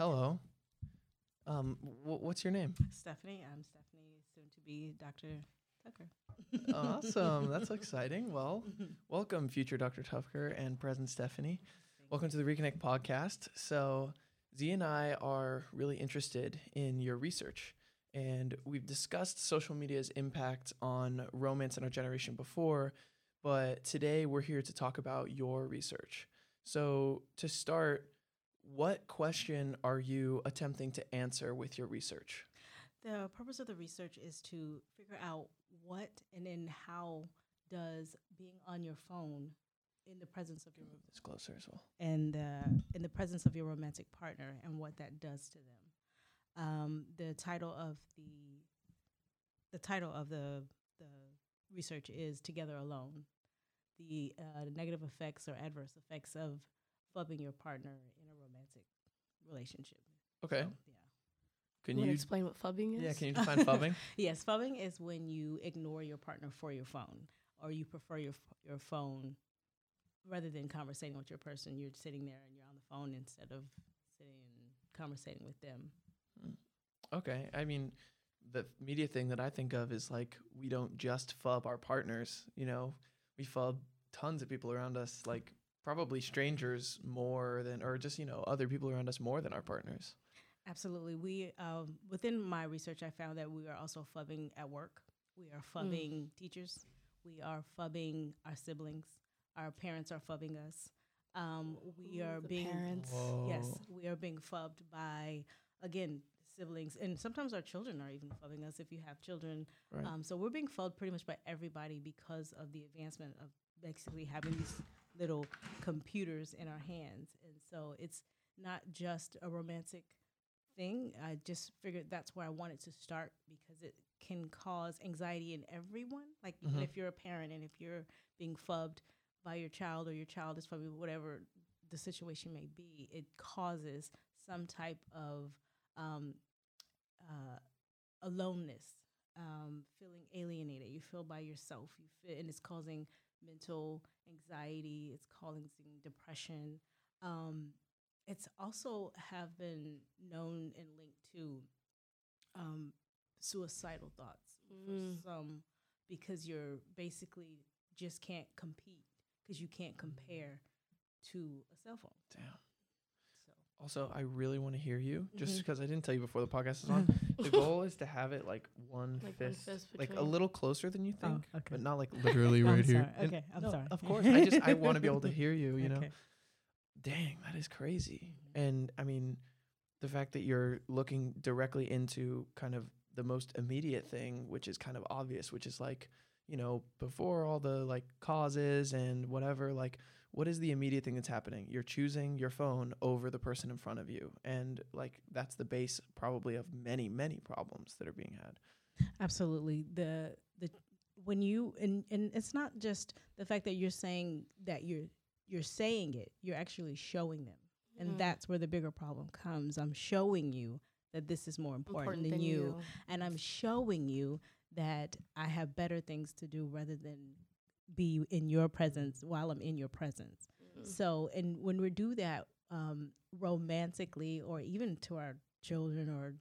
Hello. Um, wh- what's your name? Stephanie. I'm Stephanie, soon to be Dr. Tucker. awesome. That's exciting. Well, welcome, future Dr. Tucker and present Stephanie. Welcome to the Reconnect podcast. So, Z and I are really interested in your research, and we've discussed social media's impact on romance in our generation before, but today we're here to talk about your research. So, to start, what question are you attempting to answer with your research? The purpose of the research is to figure out what and then how does being on your phone in the presence of your It's closer as well. and uh, in the presence of your romantic partner and what that does to them. Um, the title of the the title of the the research is "Together Alone: The uh, Negative Effects or Adverse Effects of Fubbing Your Partner in a Romantic Relationship." Okay. So, yeah. Can you you? explain what fubbing is? Yeah. Can you define fubbing? Yes, fubbing is when you ignore your partner for your phone, or you prefer your f- your phone rather than conversating with your person. You're sitting there and you're on the phone instead of sitting and conversating with them. Hmm. Okay. I mean, the media thing that I think of is like we don't just fub our partners, you know, we fub tons of people around us, like probably strangers more than, or just, you know, other people around us more than our partners. Absolutely. We um, within my research, I found that we are also fubbing at work. We are fubbing teachers. We are fubbing our siblings. Our parents are fubbing us. Um, we Ooh, are being parents. Yes, we are being fubbed by again siblings, and sometimes our children are even fubbing us. If you have children, Right. um, so we're being fubbed pretty much by everybody because of the advancement of basically having these little computers in our hands, and so it's not just a romantic thing. I just figured that's where I wanted to start because it can cause anxiety in everyone. Like even Mhm. if you're a parent and if you're being fubbed by your child or your child is fubbing whatever the situation may be, it causes some type of um, uh, aloneness, um, feeling alienated. You feel by yourself. You feel, and it's causing mental anxiety. It's causing depression. Um, it's also have been known and linked to um, suicidal thoughts Mm. for some because you're basically just can't compete because you can't compare to a cell phone. Damn. So Also, I really want to hear you just because I didn't tell you before the podcast is on. the goal is to have it like one Like one fist, fist like a between. little closer than you think, Oh, okay. but not like literally I'm right here. sorry. And- Okay, I'm no, sorry. Of course, I just I want to be able to hear you. You know, Okay. dang, that is crazy. Mhm. And I mean, the fact that you're looking directly into kind of the most immediate thing, which is kind of obvious, which is like, you know, before all the like causes and whatever, like, what is the immediate thing that's happening? You're choosing your phone over the person in front of you. And like, that's the base probably of many, many problems that are being had. Absolutely. The the when you and and it's not just the fact that you're saying that you're you're saying it, you're actually showing them. And Mm. that's where the bigger problem comes. I'm showing you that this is more important, than, you, and I'm showing you that I have better things to do rather than be in your presence while I'm in your presence. Mm. So, and when we do that um, romantically or even to our children, or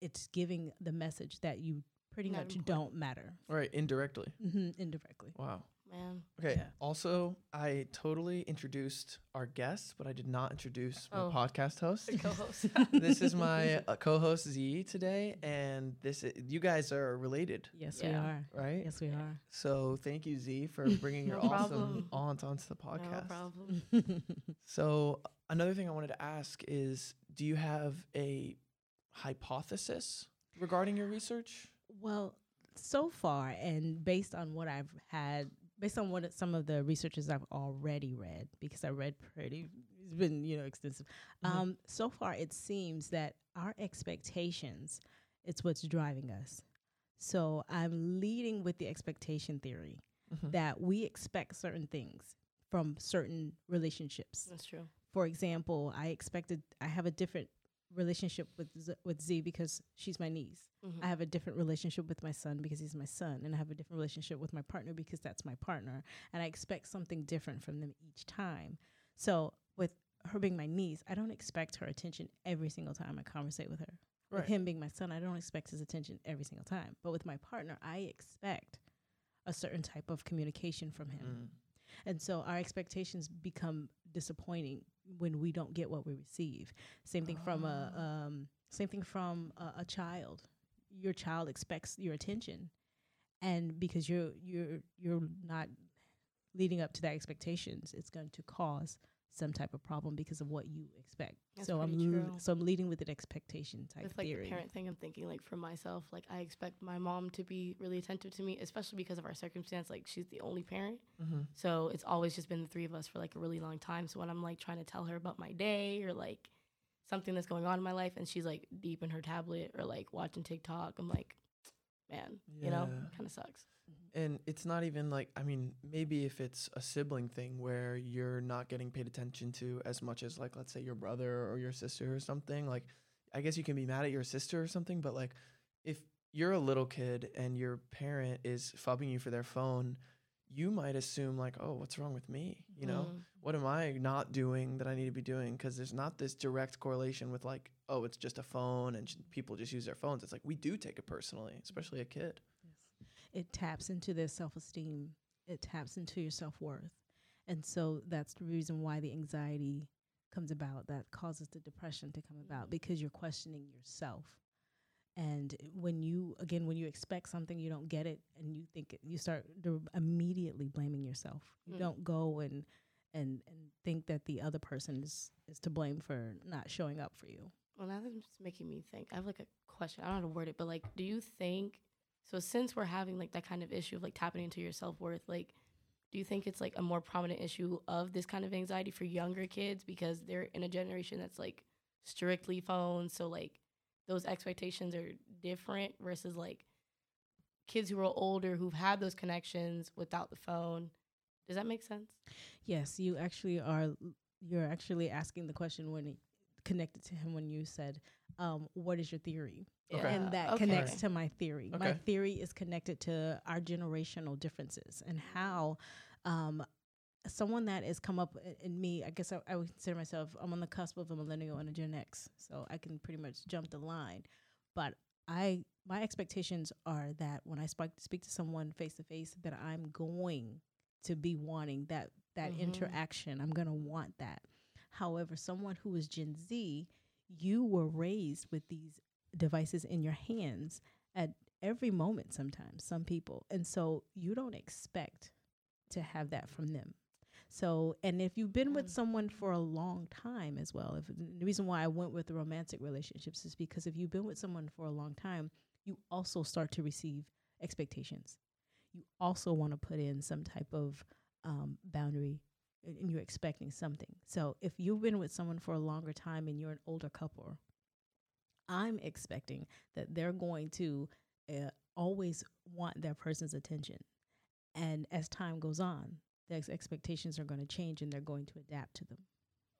it's giving the message that you pretty Not much important. don't matter Right. Indirectly. hmm indirectly. Wow. Man. Okay. Yeah. Also, I totally introduced our guest, but I did not introduce my Oh. podcast host. The co-host. this is my uh, co-host Z today, and this i- you guys are related, Yes, we are. right? Yes, we are. So thank you, Z, for bringing your No awesome aunt onto the podcast. No problem. so another thing I wanted to ask is, do you have a hypothesis regarding your research? Well, so far, and based on what I've had, based on what some of the researches I've already read, because I read pretty, it's been you know extensive. Mhm. Um, so far, it seems that our expectations it's what's driving us. So I'm leading with the expectation theory Mhm. that we expect certain things from certain relationships. That's true. For example, I expected I have a different relationship with Z, with Z because she's my niece. Mhm. I have a different relationship with my son because he's my son, and I have a different relationship with my partner because that's my partner, and I expect something different from them each time. So with her being my niece, I don't expect her attention every single time I conversate with her. Right. With him being my son, I don't expect his attention every single time. But with my partner, I expect a certain type of communication from him. Mm. And so our expectations become disappointing when we don't get what we receive. Same thing from a Ah. um, same thing from a, a child. Your child expects your attention, and because you're you're you're not leading up to that expectations, it's going to cause some type of problem because of what you expect. That's so I'm pretty l- true. so I'm leading with an expectation type with like theory. the parent thing, I'm thinking like for myself, like I expect my mom to be really attentive to me, especially because of our circumstance. Like she's the only parent, Mm-hmm. so it's always just been the three of us for like a really long time. So when I'm like trying to tell her about my day or like something that's going on in my life, and she's like deep in her tablet or like watching TikTok, I'm like, man, you know, kind of sucks. Mm-hmm. And it's not even like I mean, maybe if it's a sibling thing where you're not getting paid attention to as much as like let's say your brother or your sister or something, like I guess you can be mad at your sister or something, but like if you're a little kid and your parent is fubbing you for their phone, you might assume like, "Oh, what's wrong with me?" You know? Mm. What am I not doing that I need to be doing? Because there's not this direct correlation with like, "Oh, it's just a phone and j- people just use their phones." It's like we do take it personally, especially a kid. it taps into their self esteem. It taps into your self worth. And so that's the reason why the anxiety comes about, that causes the depression to come about because you're questioning yourself. And when you, again, when you expect something, you don't get it, and you think it, you start immediately blaming yourself. You Mm. don't go and and and think that the other person is is to blame for not showing up for you. Well, now that's just making me think. I have like a question. I don't know how to word it, but like, do you think? So since we're having like that kind of issue of like tapping into your self worth, like, do you think it's like a more prominent issue of this kind of anxiety for younger kids because they're in a generation that's like strictly phones, so like those expectations are different versus like kids who are older who've had those connections without the phone. Does that make sense? Yes, you actually are. You're actually asking the question when it connected to him when you said, um, "What is your theory?" Okay. And that okay. connects to my theory. My theory is connected to our generational differences and how um, someone that has come up in me. I guess I, I would consider myself. I'm on the cusp of a millennial and a Gen X, so I can pretty much jump the line. But I, my expectations are that when I speak speak to someone face to face, that I'm going to be wanting that that Mhm. interaction. I'm going to want that. However, someone who is Gen Z, you were raised with these devices in your hands at every moment sometimes some people and so you don't expect to have that from them so and if you've been with Mm. someone for a long time as well if the reason why i went with the romantic relationships is because if you've been with someone for a long time you also start to receive expectations you also want to put in some type of um, boundary and and you're expecting something. So if you've been with someone for a longer time and you're an older couple, I'm expecting that they're going to uh, always want their person's attention. And as time goes on, the ex- expectations are going to change and they're going to adapt to them.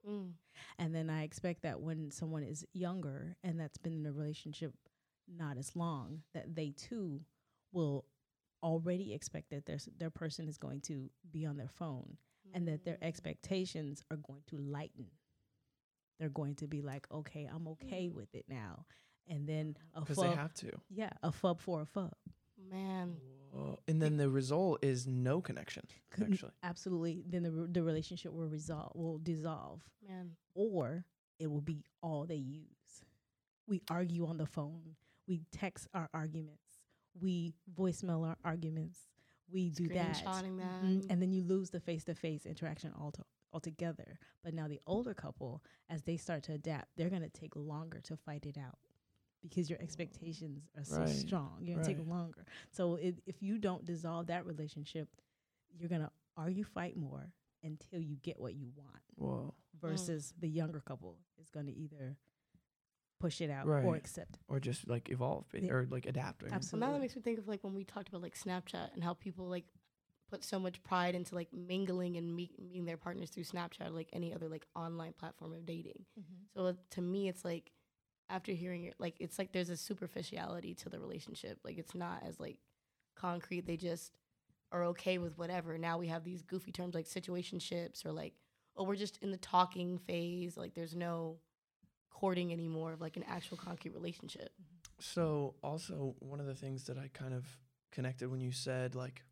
Mm. And then I expect that when someone is younger and that's been in a relationship not as long, that they too will already expect that their s- their person is going to be on their phone and that their Mm. expectations are going to lighten. They're going to be like, okay, I'm okay with it now, and then a Because they have to. yeah, a fub for a fub. Man, Whoa. And then the result is no connection, actually. Absolutely, then the re- the relationship will resolve will dissolve, man. or it will be all they use. We argue on the phone. We text our arguments. We voicemail our arguments. We do that. Screenshotting that. Mhm. And then you lose the face to face interaction alto- altogether. But now the older couple, as they start to adapt, they're going to take longer to fight it out because your expectations are so Right, strong. You're going to right. take longer. So it, if you don't dissolve that relationship, you're going to argue, fight more until you get what you want. Whoa. Versus the younger couple is going to either push it out Right. or accept. Or just like evolve ba- Yeah. or like adapt. I mean. So now that makes me think of like when we talked about like Snapchat and how people like put so much pride into like mingling and meet, meeting their partners through Snapchat or like any other like online platform of dating. So uh, to me, it's like after hearing it, like it's like there's a superficiality to the relationship. Like it's not as like concrete. They just are okay with whatever. Now we have these goofy terms like situationships or like oh, we're just in the talking phase. Like there's no courting anymore of like an actual concrete relationship. So also one of the things that I kind of connected when you said like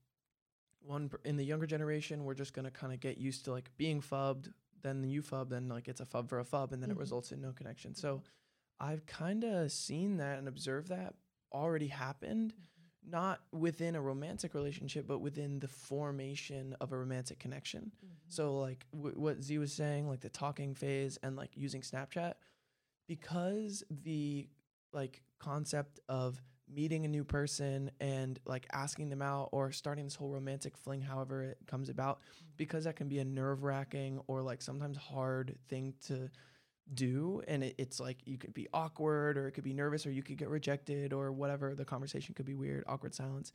one per- in the younger generation we're just gonna kind of get used to like being fubbed, then you fub, then like it's a fub for a fub, and then it Mhm. results in no connection. So I've kind of seen that and observed that already happened, mm-hmm. not within a romantic relationship, but within the formation of a romantic connection. Mm-hmm. So like w- what Z was saying, like the talking phase and like using Snapchat, because the like concept of meeting a new person and like asking them out or starting this whole romantic fling, however it comes about, mm-hmm. because that can be a nerve wracking or like sometimes hard thing to do and it, it's like you could be awkward or it could be nervous or you could get rejected or whatever the conversation could be weird awkward silence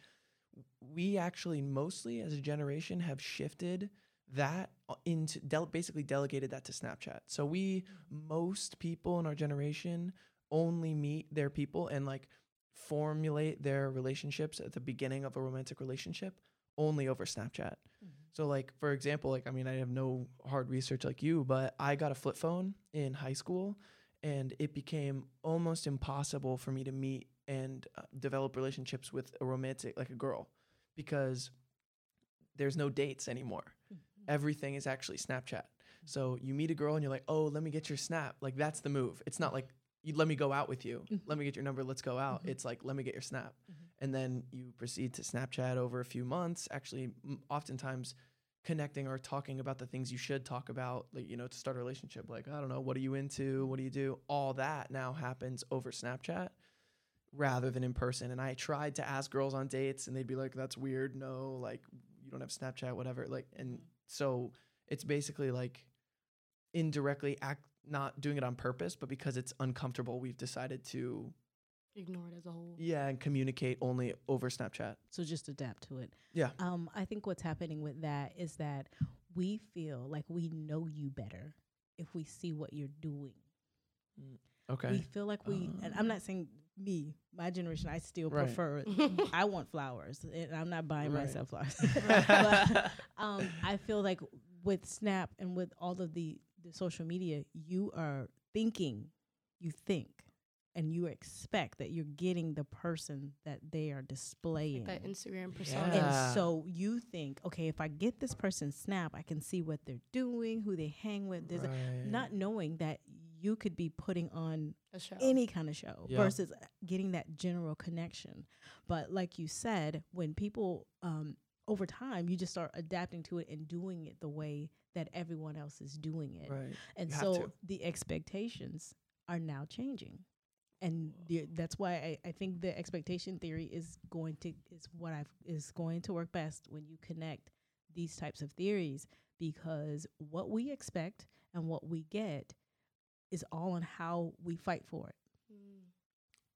we actually mostly as a generation have shifted that uh, into del- basically delegated that to Snapchat. So we most people in our generation only meet their people and like formulate their relationships at the beginning of a romantic relationship only over Snapchat. So like for example, like I mean I have no hard research like you, but I got a flip phone in high school and it became almost impossible for me to meet and uh, develop relationships with a romantic like a girl because there's no dates anymore. Everything is actually Snapchat. So you meet a girl and you're like, "Oh, let me get your snap." Like that's the move. It's not like you let me go out with you. Mhm. Let me get your number, let's go out. Mhm. It's like, "Let me get your snap." Mhm. And then you proceed to Snapchat over a few months, actually m- oftentimes connecting or talking about the things you should talk about, like you know, to start a relationship. Like, I don't know, what are you into? What do you do? All that now happens over Snapchat rather than in person. And I tried to ask girls on dates and they'd be like, that's weird. No, like you don't have Snapchat, whatever. Like, and mm-hmm. so it's basically like indirectly act, not doing it on purpose, but because it's uncomfortable, we've decided to, Ignore it as a whole. yeah, and communicate only over Snapchat. So just adapt to it. Yeah. Um, I think what's happening with that is that we feel like we know you better if we see what you're doing. Okay. We Okay. feel like we, and I'm not saying me, my generation, I still Right. prefer, I want flowers, and I'm not buying Right. myself flowers. but um, I feel like with Snap and with all of the, the social media, you are thinking, you think, and you expect that you're getting the person that they are displaying. Like that Instagram persona. Yeah. And so you think, okay, if I get this person snap, I can see what they're doing, who they hang with. There's Right. not knowing that you could be putting on A show. any kind of show Yeah. versus getting that general connection. But like you said, when people um, over time, you just start adapting to it and doing it the way that everyone else is doing it. Right. And You so the expectations are now changing. And the, that's why I, I think the expectation theory is going to is what I've is going to work best when you connect these types of theories because what we expect and what we get is all on how we fight for it.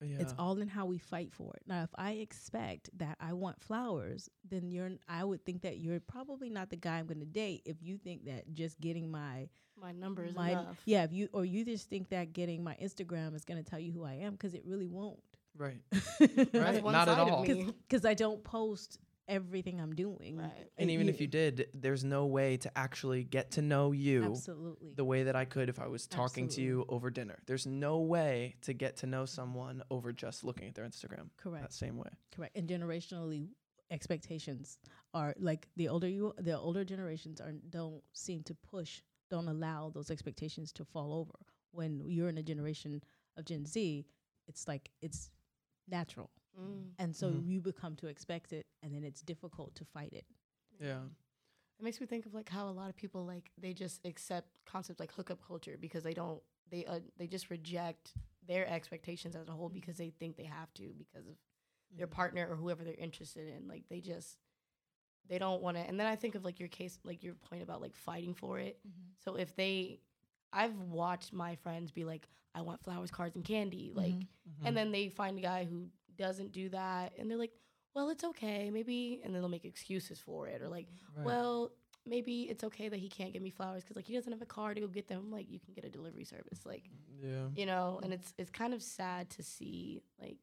Yeah. It's all in how we fight for it. Now, if I expect that I want flowers, then you're I would think that you're probably not the guy I'm going to date if you think that just getting my My number is my enough. yeah, if you or you just think that getting my Instagram is going to tell you who I am because it really won't. right. Right. Not at all. Because I don't post everything I'm doing. Right. And even if you did, there's no way to actually get to know you absolutely the way that I could if I was talking to you over dinner. There's no way to get to know someone over just looking at their Instagram. correct, That same way. correct. And generationally, expectations are like the older you, the older generations are don't seem to push, don't allow those expectations to fall over. When you're in a generation of Gen Z, it's like it's natural, Mm. and so Mhm. you become to expect it, and then it's difficult to fight it. Yeah. It makes me think of like how a lot of people like they just accept concepts like hookup culture because they don't they uh, they just reject their expectations as a whole because they think they have to because of their partner or whoever they're interested in. Like they just they don't want to. And then I think of like your case, like your point about like fighting for it. So if they, I've watched my friends be like, I want flowers, cards, and candy, like, Mm-hmm. and then they find a guy who doesn't do that, and they're like, well, it's okay, maybe, and then they'll make excuses for it, or like, Right. well, maybe it's okay that he can't give me flowers because like he doesn't have a car to go get them. Like you can get a delivery service, like yeah. you know. And it's it's kind of sad to see like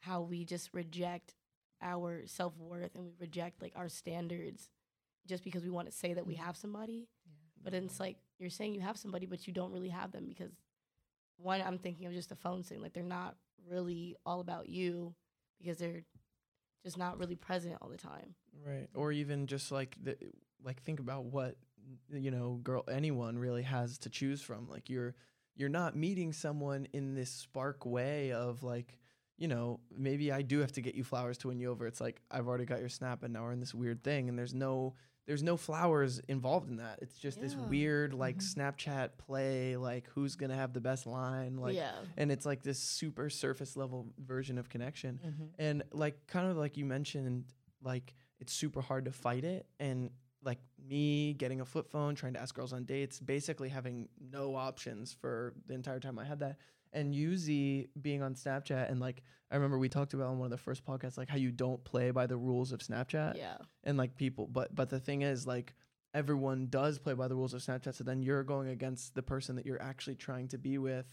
how we just reject our self worth and we reject like our standards just because we want to say that we mm. have somebody. But then it's like you're saying you have somebody, but you don't really have them because one, I'm thinking of just the phone thing. Like they're not really all about you because they're just not really present all the time. Right. Or even just like the like think about what you know, girl anyone really has to choose from. Like you're you're not meeting someone in this spark way of like, you know, maybe I do have to get you flowers to win you over. It's like I've already got your snap and now we're in this weird thing and there's no there's no flowers involved in that. It's just this weird like Mhm. Snapchat play, like who's gonna have the best line, like yeah. and it's like this super surface level version of connection Mm-hmm. and like kind of like you mentioned like it's super hard to fight it and like me getting a flip phone trying to ask girls on dates basically having no options for the entire time i had that and Yuzi being on snapchat and like i remember we talked about on one of the first podcasts like how you don't play by the rules of snapchat Yeah. and like people but but the thing is like everyone does play by the rules of snapchat so then you're going against the person that you're actually trying to be with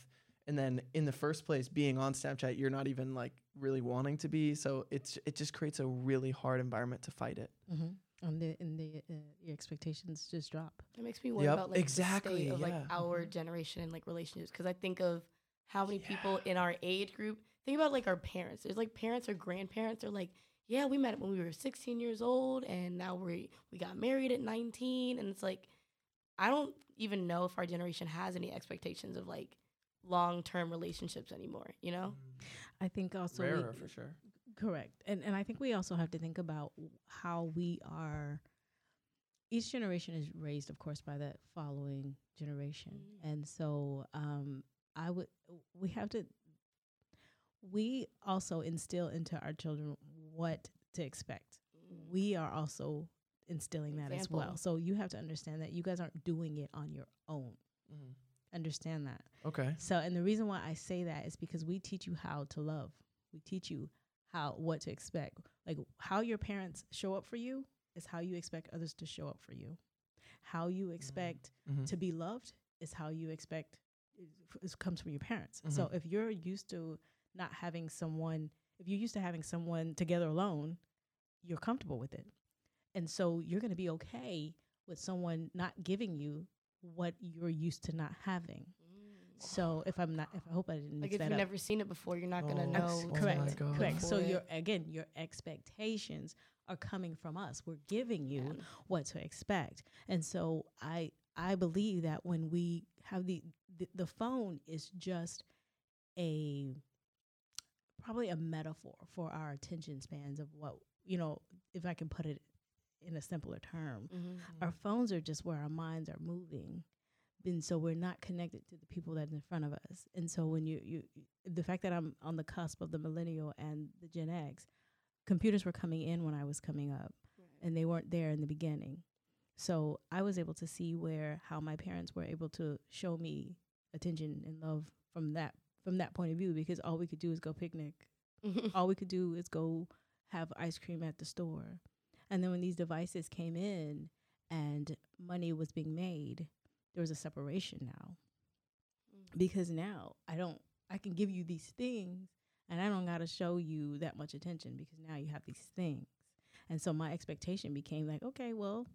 and then in the first place being on snapchat you're not even like really wanting to be so it's it just creates a really hard environment to fight it Mm-hmm. And the and the uh, your expectations just drop. It makes me worry Yep, about like exactly, the state of like our generation and like relationships because I think of how many people in our age group think about like our parents. There's like parents or grandparents. They're like, yeah, we met when we were 16 years old, and now we we got married at 19, and it's like I don't even know if our generation has any expectations of like long term relationships anymore. You know? I think also we- for sure Correct. And and I think we also have to think about how we are each generation is raised of course by the following generation. Mm. And so um I would we have to we also instill into our children what to expect. We are also instilling that as well. So you have to understand that you guys aren't doing it on your own. Mhm. Understand that. okay So, and the reason why I say that is because we teach you how to love. We teach you how what to expect. Like how your parents show up for you is how you expect others to show up for you. How you expect Mhm. to be loved is how you expect it, it comes from your parents. So mm-hmm. if you're used to not having someone, if you're used to having someone together alone, you're comfortable with it. And so you're going to be okay with someone not giving you what you're used to not having. Mm. So if I'm not, if I hope I didn't Like mix if that you've up. never seen it before, you're not gonna Oh, know. oh correct, correct. So for your again, your expectations are coming from us. We're giving you Yeah. what to expect, and so I I believe that when we have the the, the phone is just a probably a metaphor for our attention spans of what you know if I can put it in a simpler term Mhm. our phones are just where our minds are moving. And so we're not connected to the people that are in front of us. And so when you you the fact that i'm on the cusp of the millennial and the gen x computers were coming in when i was coming up and they weren't there in the beginning so i was able to see where how my parents were able to show me attention and love from that from that point of view because all we could do is go picnic all we could do is go have ice cream at the store. And then when these devices came in and money was being made, there was a separation now. Mm. Because now I don't I can give you these things and I don't got to show you that much attention because now you have these things. And so my expectation became like, okay, well,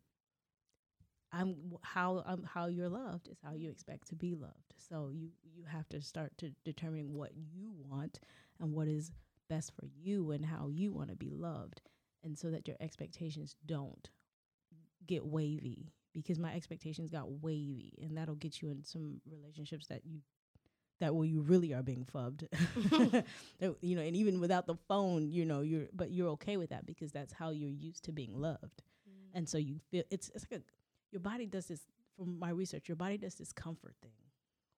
I'm w- how I'm how you're loved is how you expect to be loved. So you you have to start to determining what you want and what is best for you and how you want to be loved. And so that your expectations don't get wavy because my expectations got wavy and that'll get you in some relationships that you that where you really are being fubbed. You know and even without the phone you know you're but you're okay with that because that's how you're used to being loved. Mm. And so you feel it's it's like a, your body does this from my research your body does this comfort thing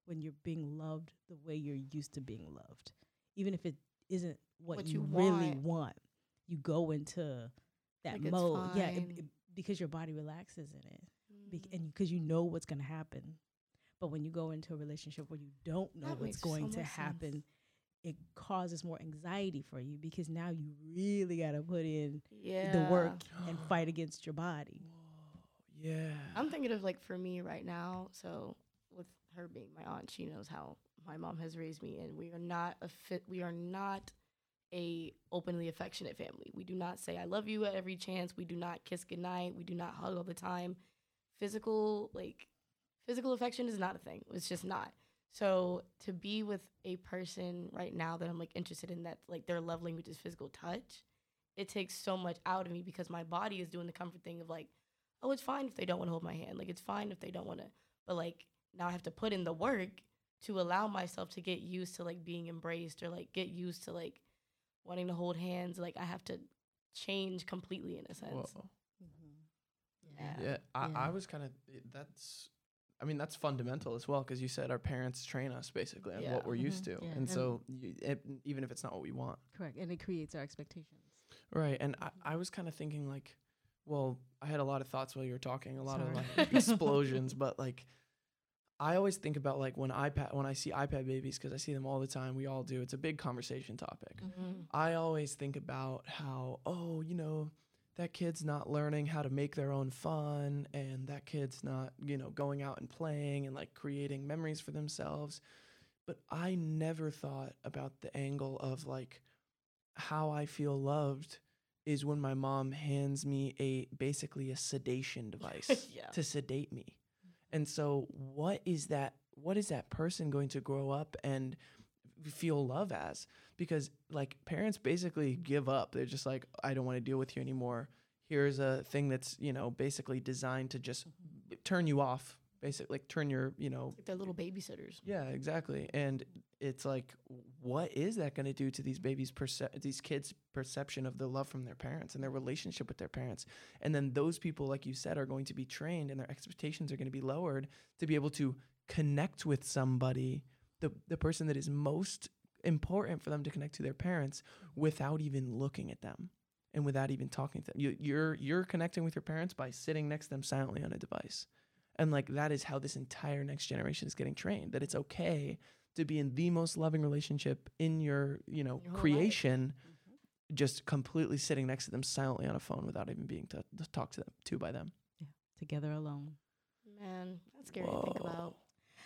when you're being loved the way you're used to being loved even if it isn't what, What you, you really want. want you go into that Like mode yeah it, fine. it- because your body relaxes in it Bec- Mm. and because you know what's going to happen but when you go into a relationship where you don't know That what's makes so going to much sense. happen it causes more anxiety for you because now you really got to put in yeah. the work and fight against your body yeah I'm thinking of like for me right now. So with her being my aunt, she knows how my mom has raised me, and we are not a fit. We are not a openly affectionate family. We do not say "I love you" at every chance. We do not kiss goodnight. We do not hug all the time. Physical like physical affection is not a thing. It's just not. So to be with a person right now that I'm like interested in that like their love language is physical touch, it takes so much out of me because my body is doing the comfort thing of like, oh, it's fine if they don't want to hold my hand. Like it's fine if they don't want to. But like now I have to put in the work to allow myself to get used to like being embraced or like get used to like wanting to hold hands. Like I have to change completely in a sense. Mm-hmm. Yeah. Yeah, I, Yeah. I was kind of that's. I mean that's fundamental as well because you said our parents train us basically on what we're used Mhm. to, Yeah, and, and- so you, it, even if it's not what we want, Correct. And it creates our expectations. right? And I, I was kind of thinking like, well, I had a lot of thoughts while you were talking, a lot of like explosions, but like, I always think about like when iPad when I see iPad babies because I see them all the time. We all do. It's a big conversation topic. Mhm. I always think about how, oh, you know, that kid's not learning how to make their own fun and that kid's not, you know, going out and playing and like creating memories for themselves. But I never thought about the angle of like how I feel loved is when my mom hands me a basically a sedation device Yeah. to sedate me. And so what is that what is that person going to grow up and feel love as? Because like parents basically give up. They're just like I don't want to deal with you anymore. Here's a thing that's, you know, basically designed to just turn you off, basically like turn your, you know, Like they're little babysitters. yeah, exactly. And it's like, what is that going to do to these babies' perce- these kids' perception of the love from their parents and their relationship with their parents? And then those people, like you said, are going to be trained, and their expectations are going to be lowered to be able to connect with somebody, the the person that is most important for them to connect to their parents, without even looking at them and without even talking to them. You, you're you're connecting with your parents by sitting next to them silently on a device. And like that is how this entire next generation is getting trained that it's okay to be in the most loving relationship in your, you know, Your whole life. creation, mm-hmm. just completely sitting next to them silently on a phone without even being to, to talk to them to by them. Yeah. Together alone. Man, that's scary to think about.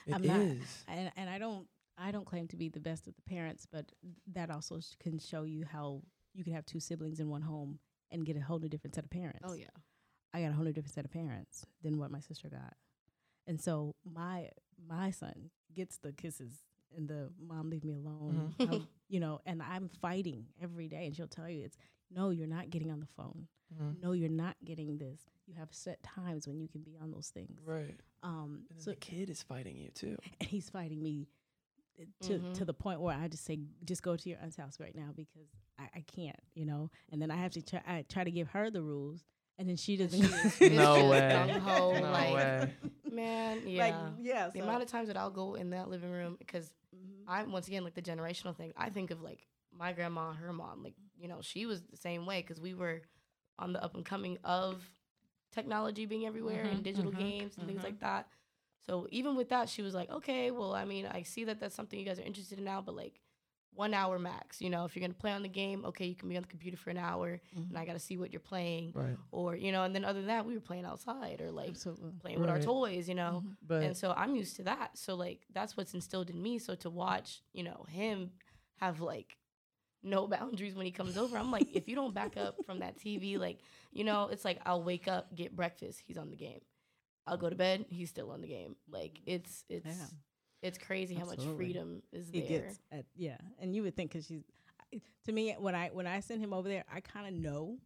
It I'm not- and and I don't I don't claim to be the best of the parents, but that also sh- can show you how you can have two siblings in one home and get a whole new different set of parents. Oh yeah. I got a whole new different set of parents than what my sister got, and so my my son gets the kisses and the mom leave me alone, Mhm. um, you know, and I'm fighting every day, and she'll tell you it's no, you're not getting on the phone. Mhm. No, you're not getting this. You have set times when you can be on those things. Right. Um, so the kid is fighting you too. and he's fighting me uh, to Mhm. to the point where I just say, just go to your aunt's house right now because I, I can't, you know. And then I have to try, I try to give her the rules, and then she doesn't. she No way. gung-ho, No like, way. Man, yeah. Like yeah, the amount of times that I'll go in that living room because I'm once again like the generational thing. I think of like my grandma, her mom, like you know she was the same way because we were on the up and coming of technology being everywhere and Mhm, digital mhm, games and things mhm. like that. So even with that, she was like, okay, well, I mean, I see that that's something you guys are interested in now, but like one hour max. You know, if you're gonna play on the game, okay, you can be on the computer for an hour, and I got to see what you're playing, Right. or you know, and then other than that, we were playing outside or like absolutely. playing with our toys. You know. Mhm. But And so I'm used to that. So like that's what's instilled in me. So to watch, you know, him have like no boundaries when he comes over, I'm like, if you don't back up from that TV, like, you know, it's like I'll wake up, get breakfast, he's on the game. I'll go to bed, he's still on the game. Like it's it's Yeah. It's crazy how much freedom is He there. gets at, yeah, and you would think because she's to me when I when I send him over there, I kind of know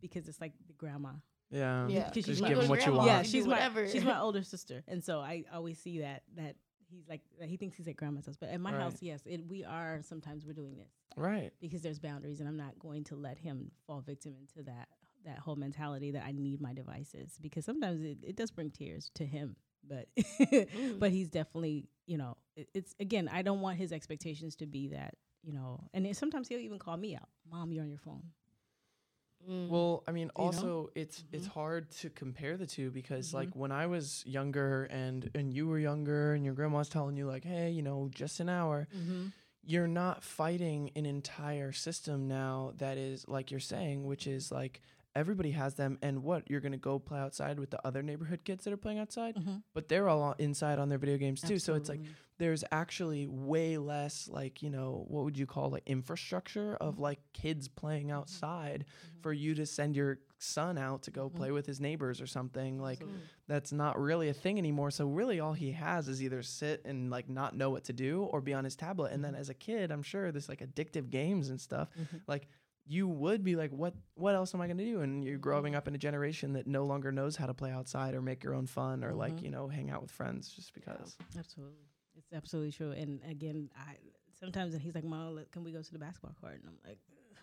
because it's like the grandma. yeah. Yeah, 'Cause Just she's give my- him what you want. Yeah, You do she's my she's my older sister, and so I always see that that he's like that he thinks he's at grandma's house. But at my Right. house, yes, it, we are sometimes we're doing this Right. because there's boundaries, and I'm not going to let him fall victim into that that whole mentality that I need my devices because sometimes it, it does bring tears to him. But Mm. but he's definitely you know it, it's again I don't want his expectations to be that you know and it, sometimes he'll even call me out, mom, you're on your phone. Mm. Well, I mean, You know? also it's it's Mhm. hard to compare the two because Mhm. like when I was younger and and you were younger and your grandma's telling you like, hey, you know, just an hour, Mm-hmm. you're not fighting an entire system now that is like you're saying, which is like everybody has them. And what you're gonna go play outside with the other neighborhood kids that are playing outside, Mhm. but they're all inside on their video games too. So it's like there's actually way less like you know what would you call like infrastructure of like kids playing outside for you to send your son out to go Mhm. play with his neighbors or something like Absolutely. that's not really a thing anymore so really all he has is either sit and like not know what to do or be on his tablet and then Mhm. as a kid i'm sure there's like addictive games and stuff like you would be like what what else am i going to do and you're growing up in a generation that no longer knows how to play outside or make your own fun or like Mhm. you know hang out with friends just because Absolutely, it's absolutely true. And again, I sometimes and he's like, "Mom, can we go to the basketball court?" And I'm like, "Ugh,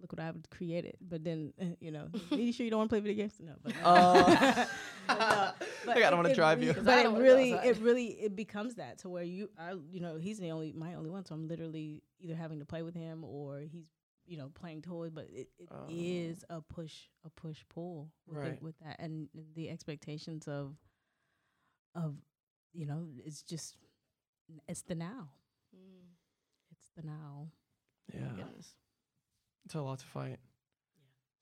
"Look what I've created." But then, uh, you know, are you sure you don't want to play video games? No, but Oh. But no, but Like, I don't wanna drive you. But it don't wanna go really, it really, it becomes that to where you are. You know, he's the only, my only one. So I'm literally either having to play with him or he's, you know, playing toys. But it, it Oh. is a push, a push pull with, Right. it, with that, and the expectations of, of, you know, it's just, it's the now. Mm, It's the now. yeah it's a lot to fight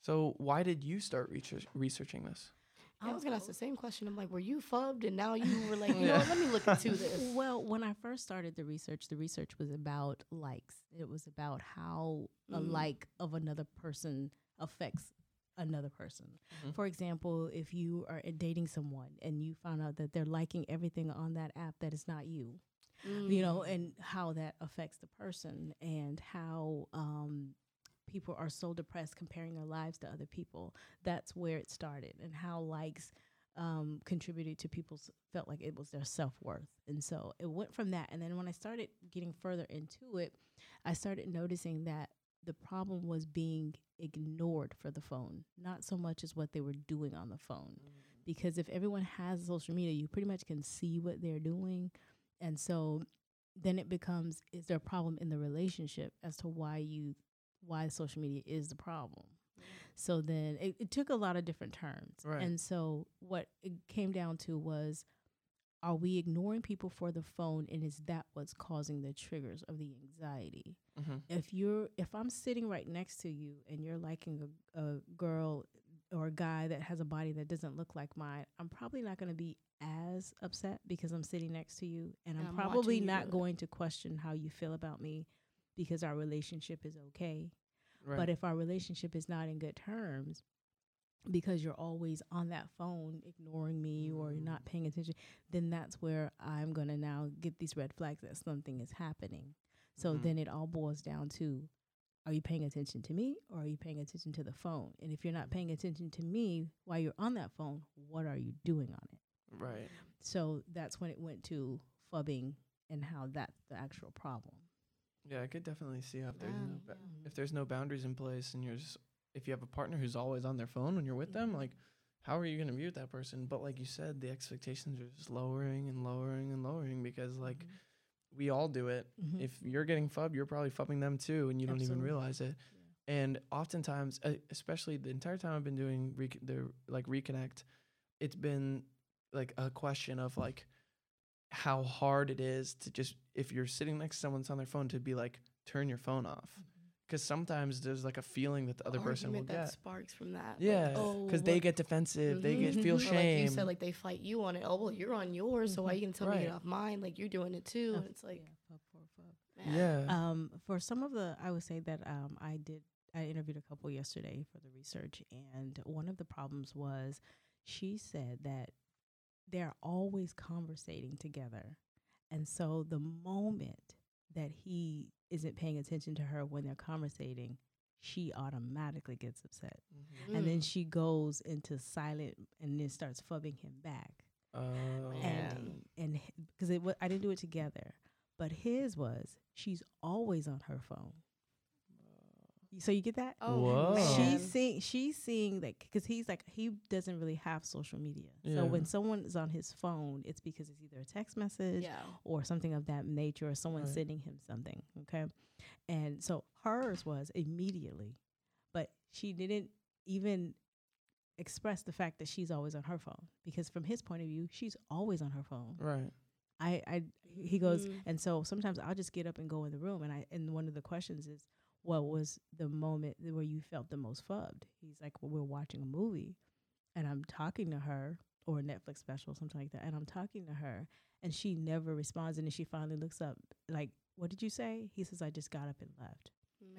so why did you start research- researching this Yeah, I was gonna ask the same question. I'm like, were you fubbed and now you were like, you know, Yeah. what, let me look into this. Well, when I first started the research, the research was about likes. It was about how a Mm. like of another person affects another person. Mhm. For example, if you are dating someone and you found out that they're liking everything on that app that is not you, you know, Mm. and how that affects the person and how um, people are so depressed comparing their lives to other people. That's where it started, and how likes um, contributed to people's felt like it was their self worth, and so it went from that. And then when I started getting further into it, I started noticing that the problem was being ignored for the phone, not so much as what they were doing on the phone because if everyone has social media, you pretty much can see what they're doing. And so then it becomes is there a problem in the relationship as to why you why social media is the problem. So then it, it took a lot of different turns. Right. And so what it came down to was are we ignoring people for the phone and is that what's causing the triggers of the anxiety? Mm-hmm. if you're if I'm sitting right next to you and you're liking a, a girl or a guy that has a body that doesn't look like mine, I'm probably not going to be as upset because I'm sitting next to you, and, And I'm, I'm probably watching you not going to question how you feel about me because our relationship is okay. Right. But if our relationship is not in good terms, because you're always on that phone ignoring me or you're not paying attention, then that's where I'm going to now get these red flags that something is happening. So Mhm. then it all boils down to are you paying attention to me or are you paying attention to the phone? And if you're not paying attention to me while you're on that phone, what are you doing on it? right. So that's when it went to fubbing and how that's the actual problem. Yeah, I could definitely see how if there's no ba- if there's no boundaries in place and you're just if you have a partner who's always on their phone when you're with them, like how are you going to mute that person? But like you said, the expectations are just lowering and lowering and lowering because like we all do it. Mhm. If you're getting fubbed, you're probably fubbing them too, and you don't even realize it. And oftentimes, uh, especially the entire time I've been doing rec- the like reconnect, it's been like a question of like how hard it is to just if you're sitting next to someone that's on their phone to be like turn your phone off because sometimes there's like a feeling that the other person will that get. sparks from that. like, Yeah, oh, because they get defensive, they get Mhm. feel Or Or shame. like you said, like they fight you on it. Oh well, you're on yours, so why Mhm. you gonna tell me to get off mine? Like you're doing it too. And it's like, yeah, yeah, Um, for some of the, I would say that um, I did. I interviewed a couple yesterday for the research, and one of the problems was she said that they're always conversating together, and so the moment that he isn't paying attention to her when they're conversating, she automatically gets upset, Mhm. and then Mm. she goes into silent and then starts fubbing him back Oh, and and because it wa- I didn't do it together, but his was she's always on her phone. So you get that? Oh, Whoa. She's seeing she's seeing like because he's like he doesn't really have social media. Yeah. So when someone is on his phone, it's because it's either a text message yeah. or something of that nature, or someone Right. sending him something. Okay, and so hers was immediately, but she didn't even express the fact that she's always on her phone because from his point of view, she's always on her phone. right. I, I he goes Mhm. and so sometimes I'll just get up and go in the room and I and one of the questions is what was the moment th- where you felt the most fubbed? He's like, well, we're watching a movie and I'm talking to her or a Netflix special, something like that. And I'm talking to her and she never responds. And then she finally looks up, like, what did you say? He says, I just got up and left.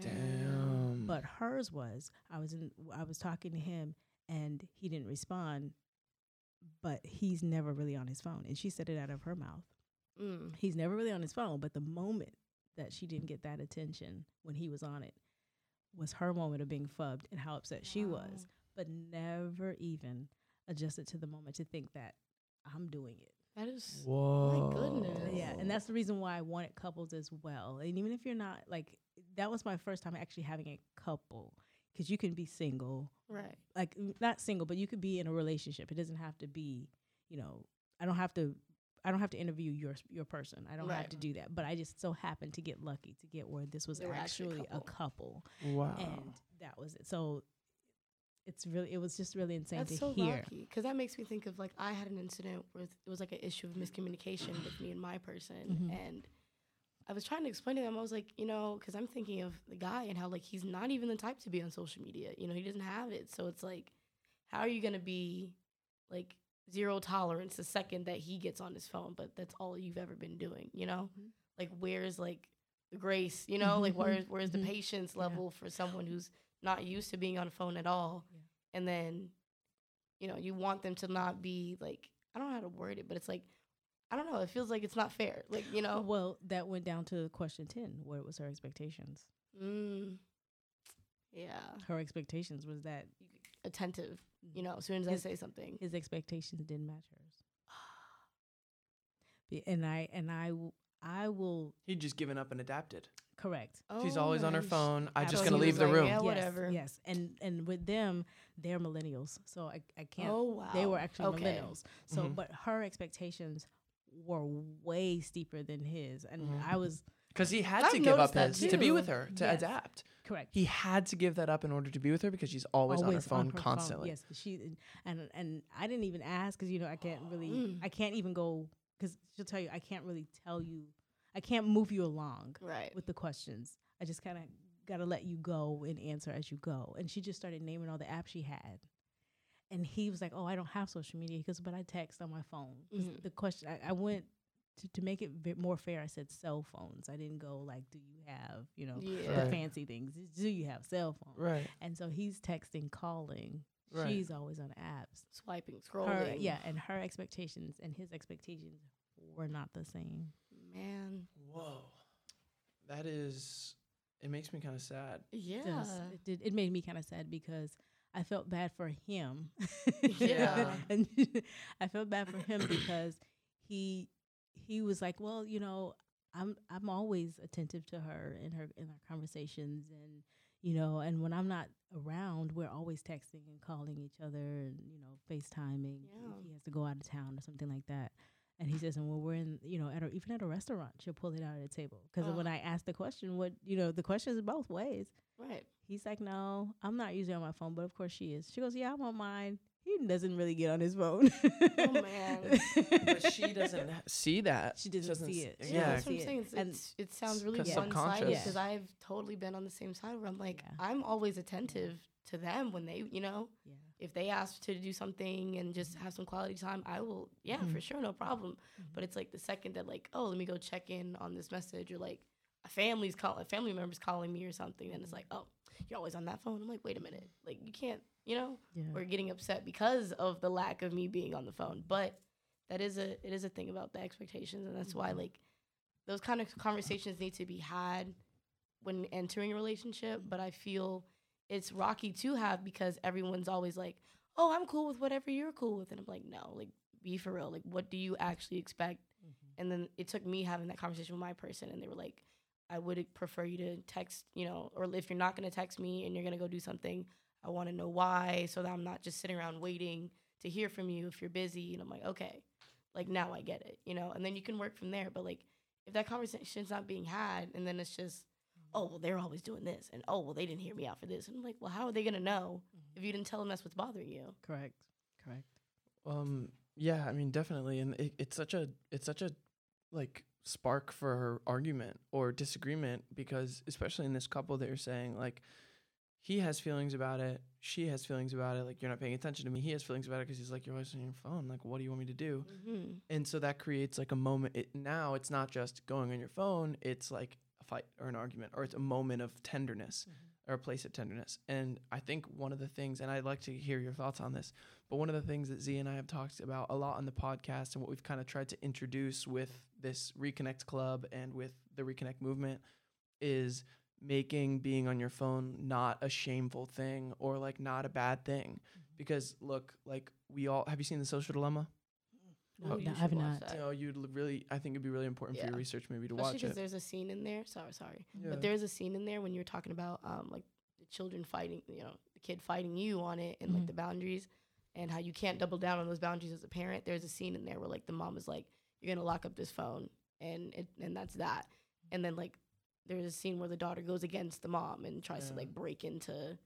Damn. But hers was, I was in, I was talking to him and he didn't respond, but he's never really on his phone. And she said it out of her mouth. Mm. He's never really on his phone, but the moment that she didn't get that attention when he was on it was her moment of being fubbed and how upset she was, but never even adjusted to the moment to think that I'm doing it. That is Whoa. goodness. Yeah, and that's the reason why I wanted couples as well. And even if you're not like, that was my first time actually having a couple because you can be single, right. like n- not single, but you could be in a relationship. It doesn't have to be, you know, I don't have to. I don't have to interview your your person. I don't have to do that. But I just so happened to get lucky to get where this was They actually a actually a couple, Wow. and that was it. So it's really it was just really insane That's to so hear. lucky because that makes me think of like I had an incident where it was like an issue of miscommunication with me and my person, Mhm. and I was trying to explain to them. I was like, you know, because I'm thinking of the guy and how like he's not even the type to be on social media. You know, he doesn't have it, so it's like, how are you gonna be like zero tolerance the second that he gets on his phone? But that's all you've ever been doing. You know, Mhm. like where's like the grace? You know, like where's where's the Mhm. patience Yeah. level for someone who's not used to being on a phone at all? Yeah. and then you know you want them to not be like i don't know how to word it but it's like i don't know it feels like it's not fair like you know Well, that went down to question ten. What was her expectations? mm, yeah Her expectations was that attentive you know as soon as i say something his expectations didn't match hers. Be- And I and I w- I will He'd just given up and adapted. correct. She's Oh always on her phone. I'm just gonna leave the like, room. yeah, Yes, whatever. Yes, and and with them, they're millennials, so I I can't. oh wow They were actually okay. millennials. So, Mhm. but her expectations were way steeper than his, and Mhm. I was Because he had I've to give up noticed that his to be with her to Yes. adapt. correct. He had to give that up in order to be with her because she's always, on her phone constantly. Yes, she and and I didn't even ask because you know I can't really Mm. I can't even go because she'll tell you I can't really tell you I can't move you along right with the questions. I just kind of got to let you go and answer as you go. And she just started naming all the apps she had. And he was like, "Oh, I don't have social media." He goes, "But I text on my phone." 'Cause Mhm. The question I, I went to, to make it bit more fair. I said cell phones. I didn't go like, "Do you have you know yeah the Right. fancy things? Do you have cell phones?" Right. And so he's texting, calling. Right. She's always on apps. swiping Her, scrolling yeah, and her expectations and his expectations were not the same. man Whoa. That is. It makes me kind of sad. yeah does. It did. It made me kind of sad because I felt bad for him. Yeah. and I felt bad for him because he he was like, well, you know, I'm I'm always attentive to her in her in our conversations and you know, and when I'm not around, we're always texting and calling each other and you know, FaceTiming Yeah. if he has to go out of town or something like that. And he says, and when we're in, you know, at a, even at a restaurant, she'll pull it out of the table. Because when Oh. I ask the question, what, you know, the question is both ways. right He's like, no, I'm not usually on my phone, but of course she is. She goes, yeah, I'm on mine. He doesn't really get on his phone. Oh, man. But she doesn't see that. She doesn't see it. Yeah, Yeah. that's what I'm it. saying. It's, And it sounds really one sided subconscious. because I've totally been on the same side where I'm like, Yeah. I'm always attentive to them when they, you know, yeah. if they ask to do something and just have some quality time, I will, yeah, Mhm. for sure, no problem. Mhm. But it's like the second that, like, oh, let me go check in on this message or like a family's call, a family member's calling me or something, then it's like, oh, you're always on that phone. I'm like, wait a minute, like you can't, you know, Yeah. or getting upset because of the lack of me being on the phone. But that is a it is a thing about the expectations, and that's why Mhm. like those kind of conversations need to be had when entering a relationship. But I feel it's rocky to have because everyone's always like, "Oh, I'm cool with whatever you're cool with," and I'm like, "No, like be for real. Like, what do you actually expect?" Mhm. And then it took me having that conversation with my person, and they were like, I would prefer you to text, you know, or if you're not going to text me and you're going to go do something, I want to know why so that I'm not just sitting around waiting to hear from you if you're busy. And I'm like, okay, like now I get it, you know, and then you can work from there. But like, if that conversation's not being had and then it's just, oh, well, they're always doing this, and oh, well, they didn't hear me out for this. And I'm like, well, how are they going to know if you didn't tell them that's what's bothering you? Correct. Correct. Um. Yeah. I mean, definitely, and it, it's such a it's such a like spark for argument or disagreement because especially in this couple that you're saying like he has feelings about it she has feelings about it like you're not paying attention to me. He has feelings about it because he's like you're always on your phone. Like what do you want me to do? Mm-hmm. and so that creates like a moment it, now it's not just going on your phone it's like a fight or an argument or it's a moment of tenderness or a place of tenderness. And i think one of the things and i'd like to hear your thoughts on this but one of the things that z and i have talked about a lot on the podcast and what we've kind of tried to introduce with this reconnect club and with the reconnect movement is making being on your phone not a shameful thing or like not a bad thing because look like we all have you seen the social dilemma No, oh, no, I've not. That. You know, you'd l- really, I think it'd be really important for your research maybe to Especially watch because it. there's a scene in there. Sorry, sorry. Yeah. But there's a scene in there when you're talking about um like the children fighting, you know, the kid fighting you on it and like Mhm. the boundaries and how you can't double down on those boundaries as a parent. There's a scene in there where like the mom is like, "You're gonna lock up this phone," and it, and that's that. And then like there's a scene where the daughter goes against the mom and tries to like break into,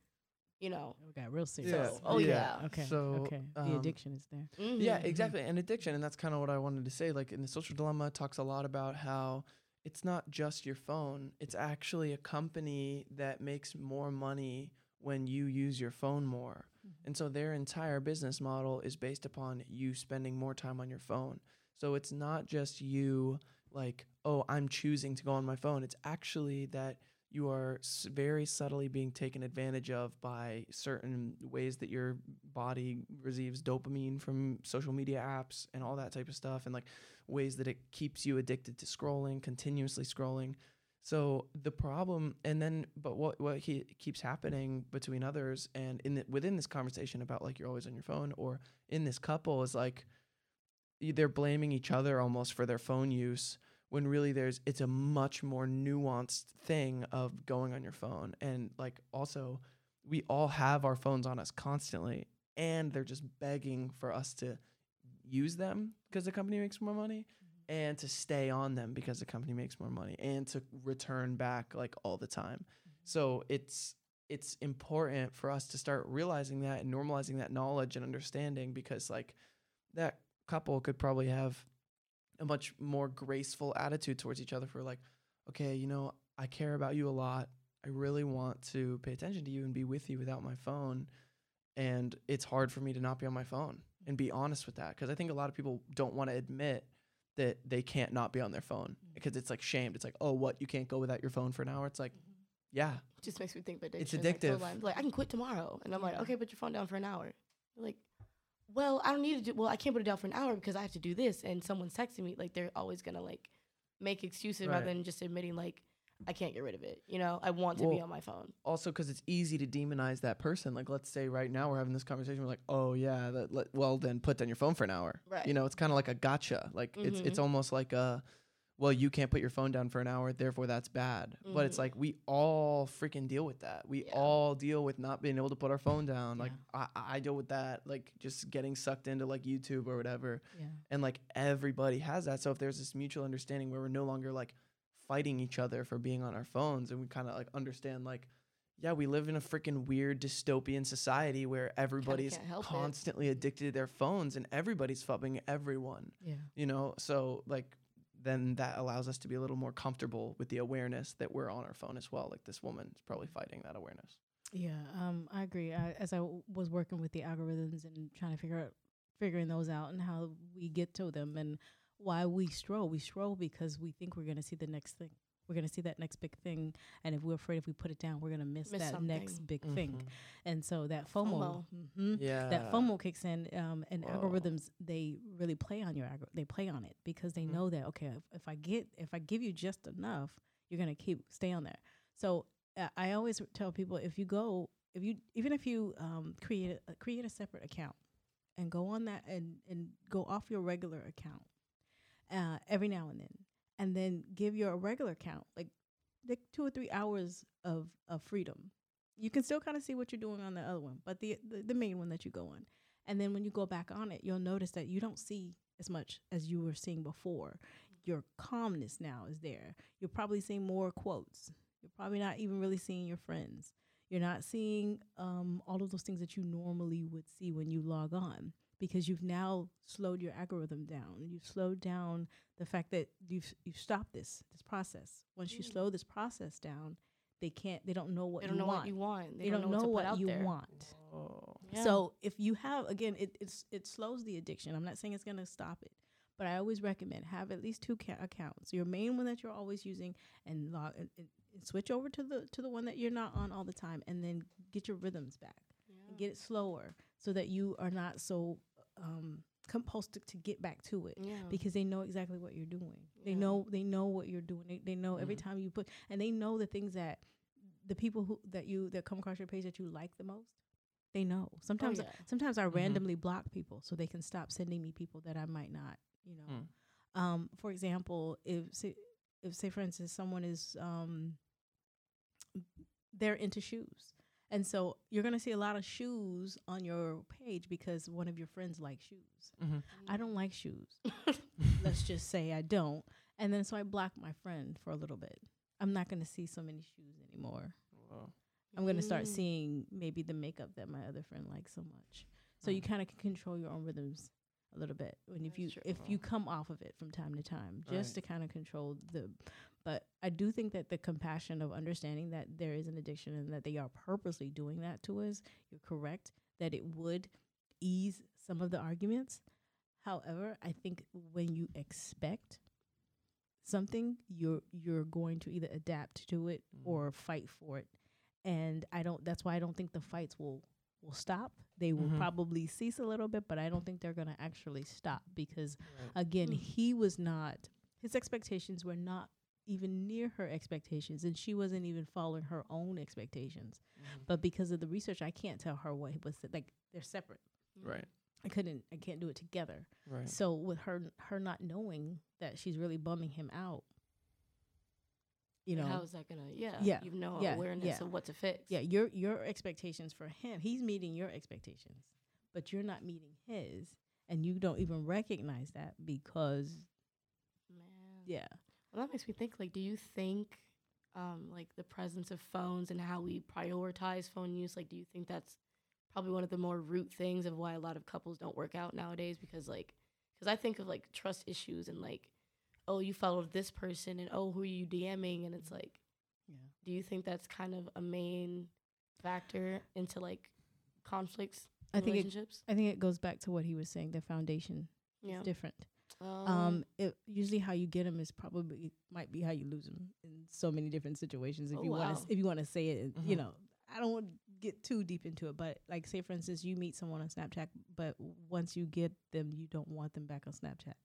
you know. It got real serious. Yeah. Oh, yeah. Okay. So, okay. um, the addiction is there. Yeah, mhm. exactly. And addiction, and that's kind of what I wanted to say. Like in the social dilemma, talks a lot about how it's not just your phone; it's actually a company that makes more money when you use your phone more. And so their entire business model is based upon you spending more time on your phone. So it's not just you like, oh, I'm choosing to go on my phone. It's actually that you are very subtly being taken advantage of by certain ways that your body receives dopamine from social media apps and all that type of stuff and like ways that it keeps you addicted to scrolling, continuously scrolling. So the problem, and then, but what what he keeps happening between others, and in the, within this conversation about like you're always on your phone, or in this couple is like they're blaming each other almost for their phone use, when really there's it's a much more nuanced thing of going on your phone, and like also we all have our phones on us constantly, and they're just begging for us to use them because the company makes more money mm-hmm. and to stay on them because the company makes more money and to return back like all the time. Mm-hmm. So it's it's important for us to start realizing that and normalizing that knowledge and understanding because like that couple could probably have a much more graceful attitude towards each other for like okay, you know, I care about you a lot. I really want to pay attention to you and be with you without my phone. And it's hard for me to not be on my phone and be honest with that because I think a lot of people don't want to admit that they can't not be on their phone mm-hmm. because it's like shamed. It's like, oh, what? You can't go without your phone for an hour? It's like, mm-hmm. yeah, It just makes me think of It's addiction. Like, so addictive. Like, like, I can quit tomorrow, and I'm like, okay, put your phone down for an hour. Like, well, I don't need to do. Well, I can't put it down for an hour because I have to do this, and someone's texting me. Like they're always gonna like make excuses rather than just admitting like I can't get rid of it. You know, I want to be on my phone. also because it's easy to demonize that person. Like, let's say right now we're having this conversation. We're like, oh yeah, that, let, well then put down your phone for an hour. Right. You know, it's kind of like a gotcha. Like it's it's Mhm. almost like a, well, you can't put your phone down for an hour, therefore that's bad. But it's like mm-hmm. we all freaking deal with that. We Yeah. all deal with not being able to put our phone down. Like I, I deal with that. Like just getting sucked into like YouTube or whatever. Yeah. and like everybody has that so if there's this mutual understanding where we're no longer like fighting each other for being on our phones and we kind of like understand like yeah we live in a freaking weird dystopian society where everybody's can't it. constantly addicted to their phones and everybody's fubbing everyone Yeah. you know so like then that allows us to be a little more comfortable with the awareness that we're on our phone as well like this woman is probably fighting that awareness Yeah, um, I agree. I, as I w- was working with the algorithms and trying to figure out, figuring those out and how we get to them and why we stroll. We stroll because we think we're going to see the next thing. We're going to see that next big thing, and if we're afraid if we put it down, we're going to miss, Miss that next big thing. Mhm. And so that FOMO, hmm yeah that FOMO kicks in, um, and Whoa. algorithms they really play on your algor- they play on it because they Mhm. know that okay, if, if I get if I give you just enough, you're gonna keep stay on there. So uh, I always tell people if you go if you even if you um, create a, create a separate account and go on that and and go off your regular account uh, every now and then, and then give your regular account like like two or three hours of of freedom. You can still kind of see what you're doing on the other one, but the, the the main one that you go on, and then when you go back on it, you'll notice that you don't see as much as you were seeing before. Your calmness now is there. You're probably seeing more quotes. You're probably not even really seeing your friends. You're not seeing um, all of those things that you normally would see when you log on because you've now slowed your algorithm down. You've slowed down the fact that you've you've stopped this this process. Once you Mm. slow this process down, they can't. They don't know what they don't you know want. what you want. They, they don't, what to know put what out you there. want. Yeah. So if you have again, it it's it slows the addiction. I'm not saying it's gonna stop it, but I always recommend have at least two ca- accounts. Your main one that you're always using, and log and, and, and switch over to the to the one that you're not on all the time, and then get your rhythms back and get it slower so that you are not so um compulsive to get back to it yeah. because they know exactly what you're doing. They know they know what you're doing. They, they know every Mhm. time you put and they know the things that the people who that you that come across your page that you like the most. They know. Sometimes Oh, yeah. sometimes I Mhm. randomly block people so they can stop sending me people that I might not, you know. Mm. Um for example, if say if say for instance someone is um they're into shoes. And so you're going to see a lot of shoes on your page because one of your friends likes shoes. Mhm. I don't like shoes. Let's just say I don't. And then so I block my friend for a little bit. I'm not going to see so many shoes anymore. Whoa. I'm going to start Mm. seeing maybe the makeup that my other friend likes so much. So you Mm. kind of can control your own rhythms a little bit when if That's you true. if you come off of it from time to time just Right. to kind of control the but I do think that the compassion of understanding that there is an addiction and that they are purposely doing that to us, you're correct that it would ease some of the arguments. However, I think when you expect something, you're you're going to either adapt to it Mhm. or fight for it. And I don't that's why I don't think the fights will will stop. They will Mhm. probably cease a little bit, but I don't think they're going to actually stop because Right. again, Mm. he was not his expectations were not even near her expectations and she wasn't even following her own expectations. Mhm. But because of the research, I can't tell her what was like they're separate. Right. I couldn't I can't do it together. Right. So with her her not knowing that she's really bumming him out, you know, how is that gonna? Yeah, Yeah, you've no yeah, awareness yeah. of what to fix. yeah, your your expectations for him, he's meeting your expectations, but you're not meeting his, and you don't even recognize that because man. yeah, Well, that makes me think. Like, do you think, um, like the presence of phones and how we prioritize phone use? Like, do you think that's probably one of the more root things of why a lot of couples don't work out nowadays? Because like, because I think of like trust issues and like, oh, you followed this person and oh, who are you DMing? And it's like, yeah. do you think that's kind of a main factor into like conflicts I in think it. I think it goes back to what he was saying. The foundation yeah. is different. Um, Um, it, usually how you get them is probably might be how you lose them in so many different situations. If Oh, you want wow. to, if you want to say it, you Mhm. know, I don't want to get too deep into it, but like say for instance, you meet someone on Snapchat, but once you get them, you don't want them back on Snapchat,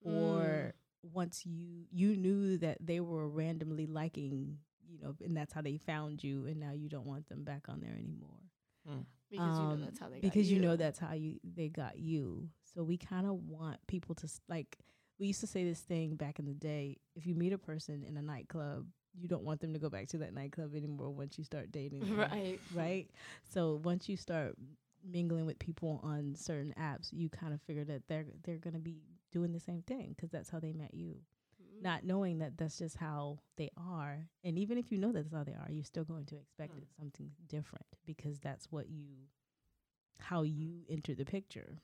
or once you you knew that they were randomly liking, you know, and that's how they found you, and now you don't want them back on there anymore Mm. Because you know um, that's how they got because you. know that's how you they got you. So we kind of want people to s- like. We used to say this thing back in the day: if you meet a person in a nightclub, you don't want them to go back to that nightclub anymore once you start dating. them, right, Right. So once you start mingling with people on certain apps, you kind of figure that they're they're gonna be doing the same thing because that's how they met you. Mm. Not knowing that that's just how they are, and even if you know that's how they are, you're still going to expect it something different because that's what you, how you enter the picture.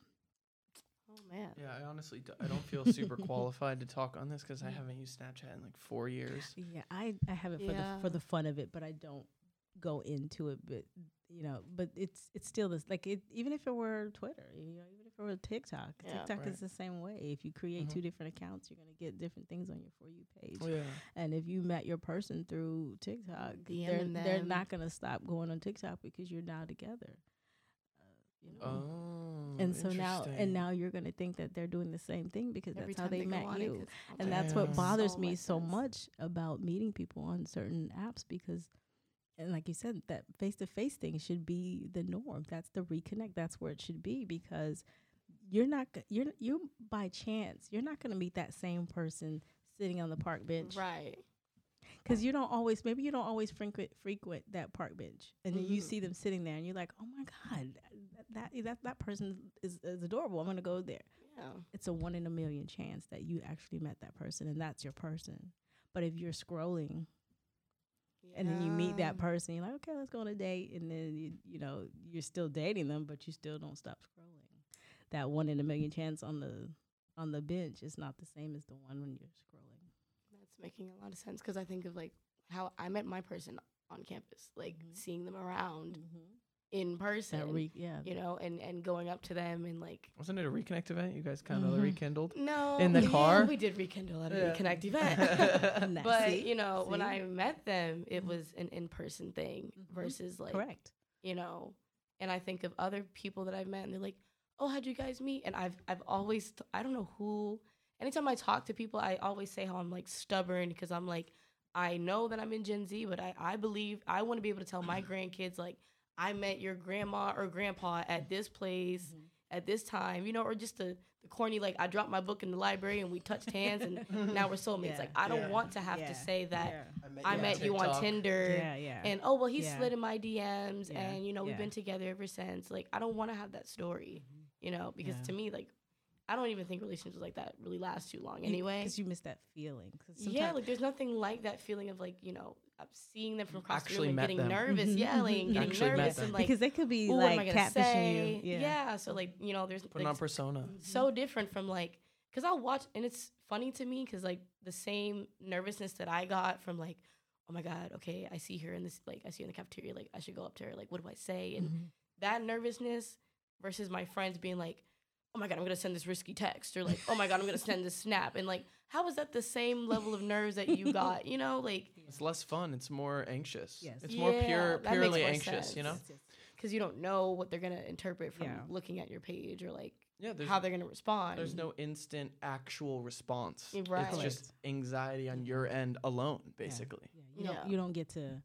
Oh man. Yeah, I honestly d- I don't feel super qualified to talk on this because I haven't used Snapchat in like four years. Yeah, I I have it for the Yeah. for the fun of it, but I don't go into it. But you know, but it's it's still this like it even if it were Twitter, you know, even if it were TikTok, Yeah. TikTok Right. is the same way. If you create Mhm. two different accounts, you're gonna get different things on your for you page. Oh, yeah. And if you met your person through TikTok, they're DMing they're not gonna stop going on TikTok because you're now together. Uh, you know. Oh. and so now and now you're gonna think that they're doing the same thing because Every that's how time they, met on it, you 'cause I'm and like, that's what bothers so me much so sense. much about meeting people on certain apps because and like you said that face to face thing should be the norm that's the reconnect that's where it should be because you're not g- you're you by chance you're not going to meet that same person sitting on the park bench Right. because you don't always maybe you don't always frequent frequent that park bench and then you mm-hmm. see them sitting there and you're like oh my god that that that, that person is, is adorable i'm going to go there Yeah. it's a one in a million chance that you actually met that person and that's your person. But if you're scrolling and then you meet that person. You're like, okay, let's go on a date, and then you, you know you're still dating them, but you still don't stop scrolling. That one in a million chance on the on the bench is not the same as the one when you're scrolling. That's making a lot of sense because I think of like how I met my person on campus, like Mhm. seeing them around Mm-hmm. In person, That re- yeah, you know, and and going up to them and like Wasn't it a reconnect event? You guys kind of Mhm. rekindled. no In the yeah, car? we did rekindle at a Yeah. reconnect event. But See? you know, when I met them, it Mhm. was an in person thing Mhm. versus like correct. you know. And I think of other people that I've met, and they're like, "Oh, how'd you guys meet?" And I've I've always t- I don't know who. Anytime I talk to people, I always say how I'm like stubborn because I'm like I know that I'm in Gen Z, but I I believe I want to be able to tell my grandkids like I met your grandma or grandpa at this place Mhm. at this time, you know, or just the the corny like I dropped my book in the library and we touched hands and now we're soulmates. Yeah. Like I don't Yeah. want to have Yeah. to say that yeah. I you met on you on Tinder yeah, yeah, and oh well he Yeah. slid in my DMs Yeah, and you know we've yeah. been together ever since. Like I don't want to have that story, Mhm. you know, because Yeah. to me like I don't even think relationships like that really last too long anyway. because you miss that feeling. yeah, like there's nothing like that feeling of like you know I'm seeing them from across Actually the room and getting them. nervous, Mhm, yelling, mhm, getting Actually met nervous them. and like because they could be ooh, what am I like gonna catfishing say? you. Yeah. so like you know there's Putting like, on persona. so different from like because I'll watch and it's funny to me because like the same nervousness that I got from like oh my god okay I see her in this like I see her in the cafeteria like I should go up to her like what do I say and Mhm. that nervousness versus my friends being like oh my god I'm gonna send this risky text or like oh my god I'm gonna send this snap and like how is that the same level of nerves that you got you know like It's less fun. It's more anxious. Yes. It's more pure, purely more anxious. You know. because you don't know what they're gonna interpret from Yeah. looking at your page or like Yeah. How they're gonna respond there's no instant actual response. Yeah, right. It's just anxiety on your end alone, basically. Yeah, you don't you don't get to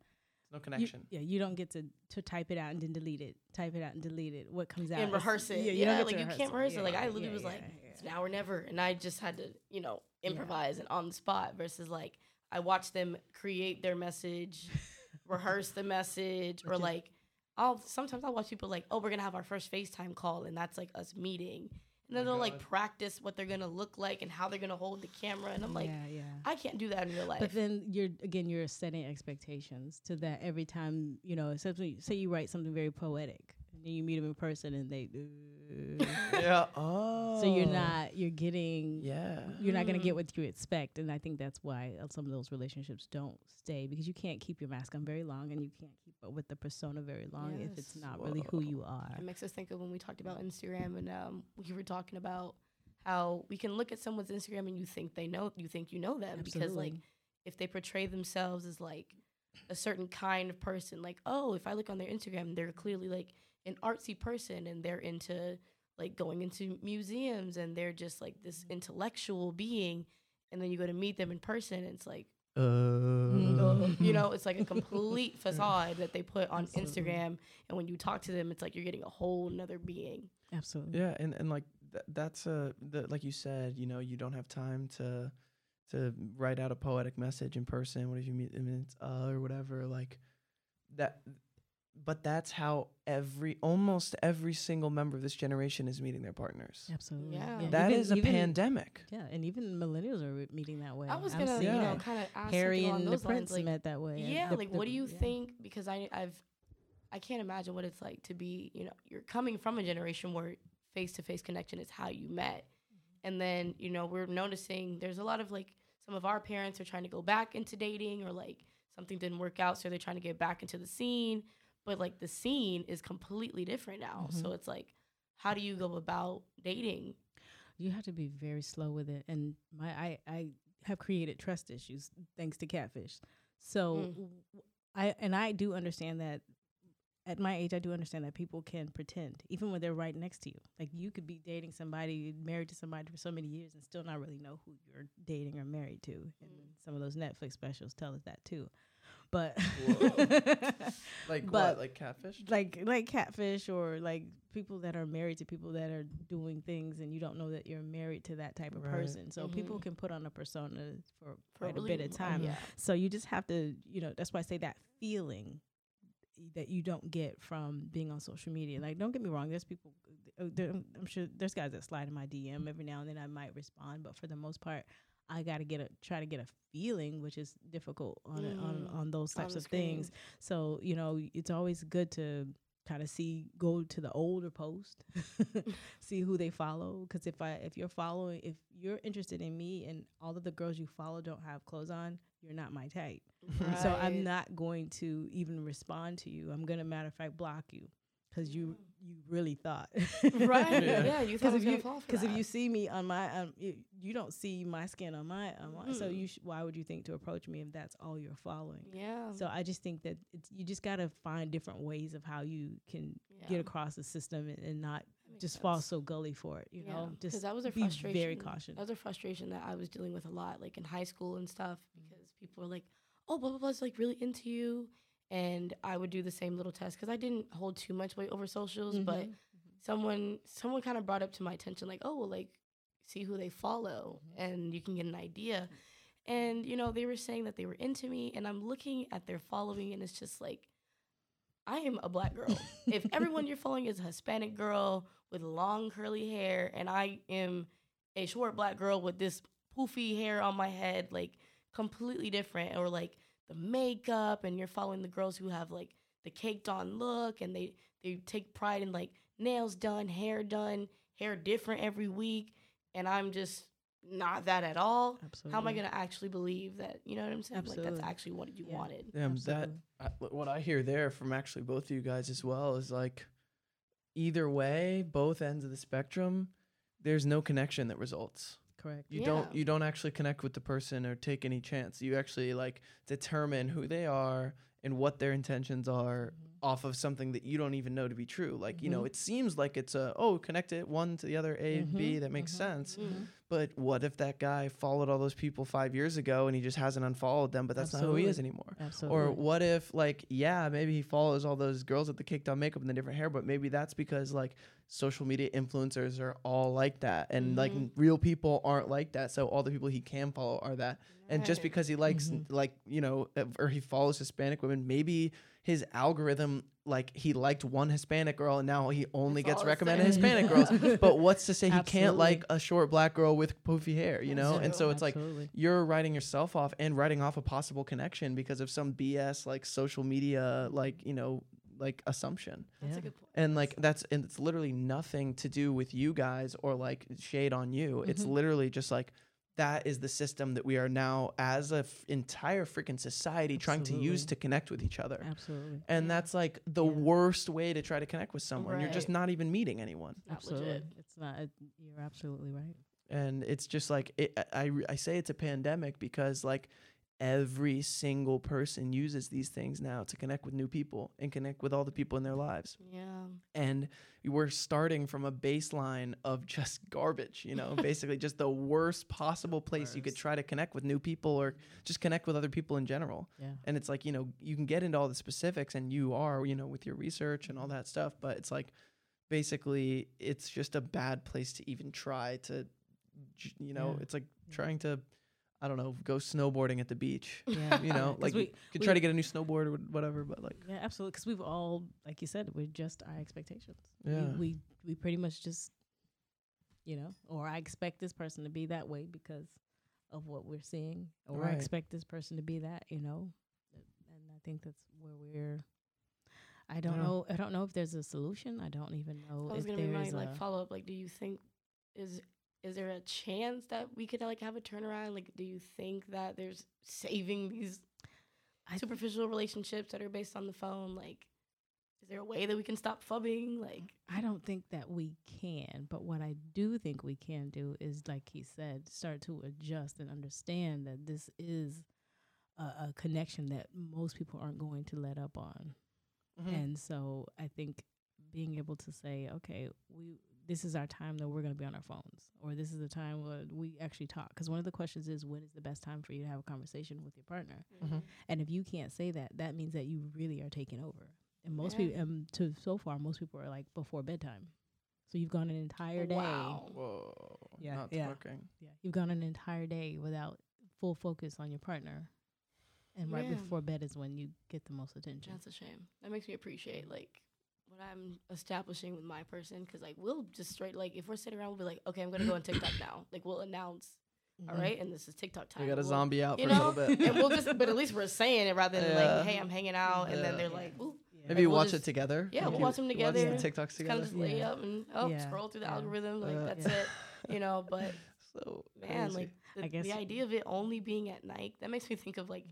No you- connection. yeah, you don't get to to type it out and then delete it. Type it out and delete it. What comes out and rehearse it. Yeah, Yeah, you don't like to you can't rehearse it. Like I literally yeah, was like, yeah, it's now or never, and I just had to, you know, Yeah. improvise and on the spot. Versus like I watched them create their message, rehearse the message, or like I'll sometimes I'll watch people like, oh, we're gonna have our first FaceTime call, and that's like us meeting, and then my they'll like practice what they're gonna look like and how they're gonna hold the camera, and I'm like, yeah, yeah. I can't do that in real life. But then you're again you're setting expectations to that every time you know. Especially say you write something very poetic, then you meet them in person, and they. yeah. Oh. So you're not you're getting Yeah. you're not gonna Mm. get what you expect, and I think that's why uh, some of those relationships don't stay because you can't keep your mask on very long, and you can't keep up with the persona very long if it's Yes. not really who you are. It makes us think of when we talked about Instagram and um, we were talking about how we can look at someone's Instagram and you think they know you think you know them because like if they portray themselves as like a certain kind of person, like oh if I look on their Instagram they're clearly like an artsy person and they're into like going into museums and they're just like this intellectual being, and then you go to meet them in person and it's like Uh, you know, it's like a complete facade that they put on Absolutely. Instagram. And when you talk to them, it's like you're getting a whole nother being. Absolutely. Yeah, and and like th- that's a the, like you said, you know, you don't have time to to write out a poetic message in person. What if you meet them and it's uh or whatever like that but that's how every almost every single member of this generation is meeting their partners. Absolutely. Yeah. That even- is a even- pandemic. Yeah, and even millennials are meeting that way. I was gonna, you know, kind of ask Harry and the Prince like, met that way. yeah, the- like the- what do you yeah. think? Because I, I've, I can't imagine what it's like to be, you know, you're coming from a generation where face to face connection is how you met, mm-hmm. and then you know we're noticing there's a lot of like some of our parents are trying to go back into dating or like something didn't work out, so they're trying to get back into the scene, but like the scene is completely different now. So Mhm. it's like, how do you go about dating? you have to be very slow with it and my i i have created trust issues thanks to catfish so Mm. w- i and i do understand that at my age i do understand that people can pretend even when they're right next to you like you could be dating somebody married to somebody for so many years and still not really know who you're dating or married to and Mm. some of those netflix specials tell us that too but Like But- what? Like catfish? like like catfish or like people that are married to people that are doing things and you don't know that you're married to that type of Right. person so people Mhm. can put on a persona for For quite a bit of time Yeah. so you just have to you know that's why i say that feeling that you don't get from being on social media like don't get me wrong there's people uh, there, i'm sure there's guys that slide in my dm every now and then i might respond but for the most part I got to get a try to get a feeling, which is difficult on it, on Mm, on those types the of things. So you know, it's always good to kind of see go to the older post, see who they follow. Because if I if you're following, if you're interested in me and all of the girls you follow don't have clothes on, you're not my type. So I'm not going to even respond to you. I'm gonna matter of fact block you because you you really thought right. Yeah. Yeah. you thought I Because was if gonna you fall for because if you see me on my um you, you don't see my skin on my on my so Mhm. you sh- why would you think to approach me if that's all you're following? yeah. So I just think that it's you just gotta find different ways of how you can yeah. get across the system and, and not That makes just fall so gully for it. You Yeah, know, 'cause just that was a frustration. very cautious. That was a frustration that I was dealing with a lot, like in high school and stuff, because people were like, "Oh, blah blah blah is like really into you," and I would do the same little test because I didn't hold too much weight over socials, but Mhm. someone someone kind of brought up to my attention like, "Oh, well, like see who they follow, Mhm. and you can get an idea." And you know, they were saying that they were into me, and I'm looking at their following, and it's just like, I am a black girl. if everyone you're following is a Hispanic girl with long curly hair, and I am a short black girl with this poofy hair on my head, like completely different, or like the makeup, and you're following the girls who have like the caked on look, and they they take pride in like nails done, hair done, hair different every week, and I'm just not that at all. Absolutely. How am I gonna actually believe that? You know what I'm saying? Like that's actually what you Yeah. wanted. Damn, that I, what I hear there from actually both of you guys as well is like either way, both ends of the spectrum, there's no connection that results. Correct? You don't you don't actually connect with the person or take any chance. You actually like determine who they are and what their intentions are Mhm. off of something that you don't even know to be true. Like, you know, Mhm. it seems like it's a oh, connect it one to the other, A and B, Mhm, that makes mhm, sense. But what if that guy followed all those people five years ago and he just hasn't unfollowed them, but that's not who he is anymore? Absolutely. Or what if, like, yeah, maybe he follows all those girls with the caked on makeup and the different hair, but maybe that's because, like, social media influencers are all like that. And, like, Mhm. n- real people aren't like that. So all the people he can follow are that. And just because he likes, Mhm. like, you know, or he follows Hispanic women, maybe his algorithm, like, he liked one Hispanic girl and now he only It's gets recommended same. Hispanic girls. But what's to say he can't like a short black girl with poofy hair, you That's know? And so it's like, Absolutely. you're writing yourself off and writing off a possible connection because of some BS like social media like you know like assumption That's Yeah. a good point. and like that's and it's literally nothing to do with you guys or like shade on you it's Mhm. literally just like that is the system that we are now as a f- entire freaking society trying to use to connect with each other Absolutely. and Yeah. that's like the Yeah. worst way to try to connect with someone you're just not even meeting anyone Not Absolutely. legit. It's not. It, you're absolutely right. and it's just like it, I, I I say it's a pandemic because like every single person uses these things now to connect with new people and connect with all the people in their lives Yeah. and we're starting from a baseline of just garbage you know basically just the worst possible place you could try to connect with new people or just connect with other people in general Yeah. and it's like you know you can get into all the specifics and you are you know with your research and all mm-hmm. that stuff but it's like basically it's just a bad place to even try to you know Yeah. it's like trying to i don't know go snowboarding at the beach Yeah. you know, like we, you could we- try to get a new snowboard or whatever but like yeah, absolutely. Because we've all, like you said, we're just our expectations. We- Yeah. We, we pretty much just, you know, or I expect this person to be that way because of what we're seeing, or I expect this person to be that, you know, and I think that's where we're. I don't Yeah. know. I don't know if there's a solution. I don't even know I was if gonna be my like follow up. Like, do you think is is there a chance that we could like have a turnaround? Like, do you think that there's saving these superficial relationships that are based on the phone? Like, is there a way that we can stop fubbing? Like, I don't think that we can, but what I do think we can do is, like he said, start to adjust and understand that this is a, a connection that most people aren't going to let up on. Mm-hmm. And so I think being able to say, okay, we this is our time that we're going to be on our phones, or this is the time where we actually talk. Because one of the questions is, when is the best time for you to have a conversation with your partner? Mhm. And if you can't say that, that means that you really are taking over. And most Yeah. people, um, to so far, most people are like before bedtime. So you've gone an entire day. Wow. whoa Yeah, not yeah. talking Yeah, you've gone an entire day without full focus on your partner. And right before bed is when you get the most attention. That's a shame. That makes me appreciate like what I'm establishing with my person because like we'll just straight like if we're sitting around we'll be like okay I'm gonna go on TikTok now like we'll announce all Mhm. right, and this is TikTok time. We got a We'll- zombie out you for a know, little bit. and we'll just, but at least we're saying it rather than Yeah. like, hey, I'm hanging out, and then they're Yeah. like, ooh, Yeah. Maybe you we'll watch just- it together. yeah, Like we'll watch them watch together. the TikToks kind of just lay up and oh, Yeah. scroll through the Yeah. algorithm, like Yeah. that's Yeah. it, you know. But so man, crazy. like the, I guess- the idea of it only being at night that makes me think of like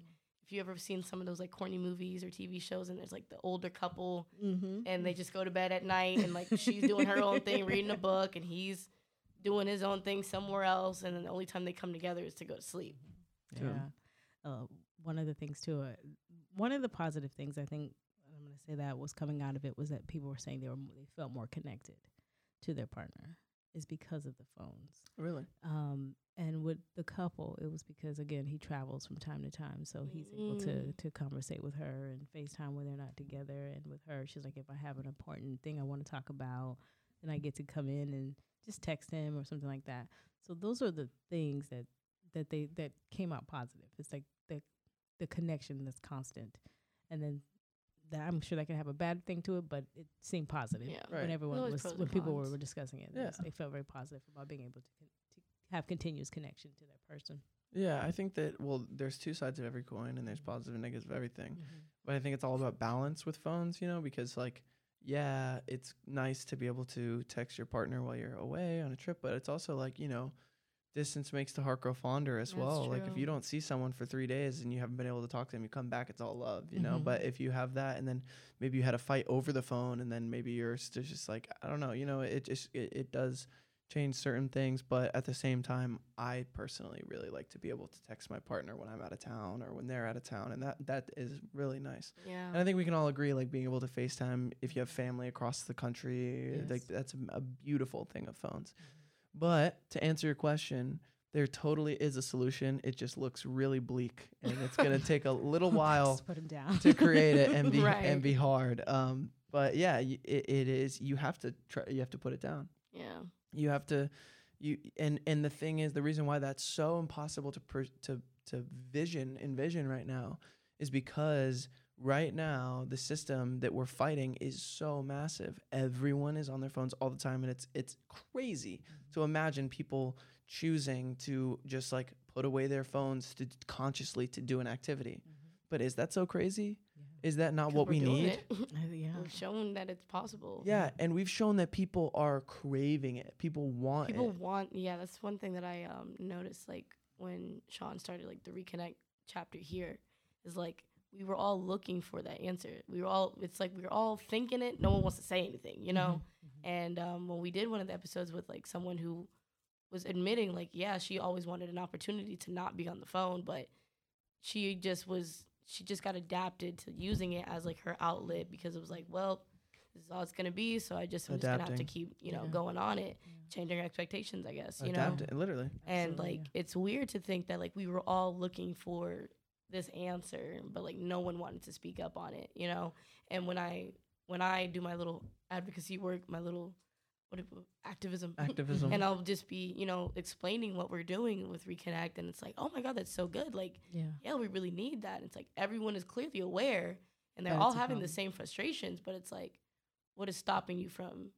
if you ever seen some of those like corny movies or TV shows, and there's like the older couple Mm-hmm. and they just go to bed at night and like she's doing her own thing reading a book and he's doing his own thing somewhere else and then the only time they come together is to go to sleep True. Yeah. Uh, one of the things too, uh, one of the positive things I think I'm going to say that was coming out of it was that people were saying they were m- they felt more connected to their partner is because of the phones. really. Um, and with the couple, it was because again he travels from time to time, so he's able to Mm. to conversate with her and FaceTime when they're not together. And with her, she's like, if I have an important thing I want to talk about, then I get to come in and just text him or something like that. So those are the things that that they that came out positive. It's like the the connection that's constant, and then that I'm sure that can have a bad thing to it, but it seemed positive Yeah. Right. when everyone always was when people were, were discussing it. Yeah. They felt very positive about being able to, con- to have continuous connection to that person. Yeah, I think that well, there's two sides of every coin, and there's mm-hmm. positive and negative of everything. Mm-hmm. But I think it's all about balance with phones, you know, because like, yeah, it's nice to be able to text your partner while you're away on a trip, but it's also like, you know, distance makes the heart grow fonder as That's well. Like if you don't see someone for three days and you haven't been able to talk to them, you come back, it's all love, you know. Mhm. But if you have that, and then maybe you had a fight over the phone, and then maybe you're st- just like, I don't know, you know, it just it, it does change certain things but at the same time i personally really like to be able to text my partner when i'm out of town or when they're out of town and that that is really nice yeah and I think we can all agree, like being able to FaceTime if you have family across the country, like that's a, a beautiful thing of phones. But to answer your question, there totally is a solution. It just looks really bleak, and it's gonna take a little while put down to create it and be Right. and be hard. Um, but yeah, y- it, it is. You have to try. You have to put it down. yeah You have to. You and and the thing is, the reason why that's so impossible to per, to to vision envision right now is because right now the system that we're fighting is so massive. Everyone is on their phones all the time, and it's it's crazy to imagine people choosing to just like put away their phones to consciously to do an activity. But is that so crazy? Is that not what we're we doing need? Uh, yeah. we've shown that it's possible Yeah, and we've shown that people are craving it. People want people it. want yeah that's one thing that i um noticed like when sean started like the reconnect chapter here is like we were all looking for that answer. We were all it's like we were all thinking it. No one wants to say anything you know? And um when we did one of the episodes with like someone who was admitting like yeah she always wanted an opportunity to not be on the phone but she just was she just got adapted to using it as like her outlet because it was like well this is all it's gonna be so i just i'm just gonna have to keep you know Yeah. going on it changing expectations i guess you know? Literally. and Absolutely, like it's weird to think that like we were all looking for this answer but like no one wanted to speak up on it you know? And when i when i do my little advocacy work my little what activism Activism. and i'll just be you know explaining what we're doing with reconnect and it's like oh my god that's so good. Like yeah. yeah we really need that. And it's like everyone is clearly aware and they're all That's a having the same frustrations but it's like what is stopping you from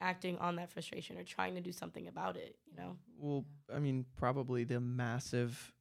acting on that frustration or trying to do something about it you know? Well, I mean, probably the massive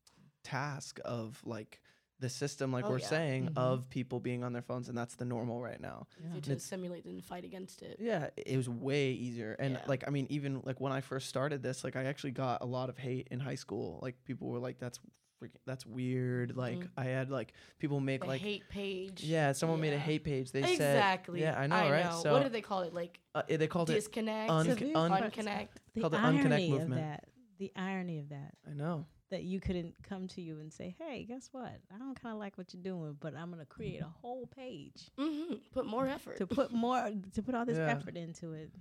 task of like the system, like Oh, we're yeah. saying, Mhm. of people being on their phones, and that's the normal right now. Yeah. easier to simulate and fight against it. Yeah, it was way easier. And Yeah. like, I mean, even like when I first started this, like I actually got a lot of hate in high school. Like people were like, "That's freaking, that's weird." Like Mhm. I had like people make The like, hate page. yeah, someone made a hate page. They said, exactly. yeah, I know, right? So what did they call it? Like uh, they called it. disconnect, un- un- unconnect. the called the irony unconnect of that, the irony of that, I know. That you couldn't come to you and say, "Hey, guess what? I don't kind of like what you're doing, but I'm gonna create a whole page hmm Put more effort. to put more, to put all this Yeah. effort into it."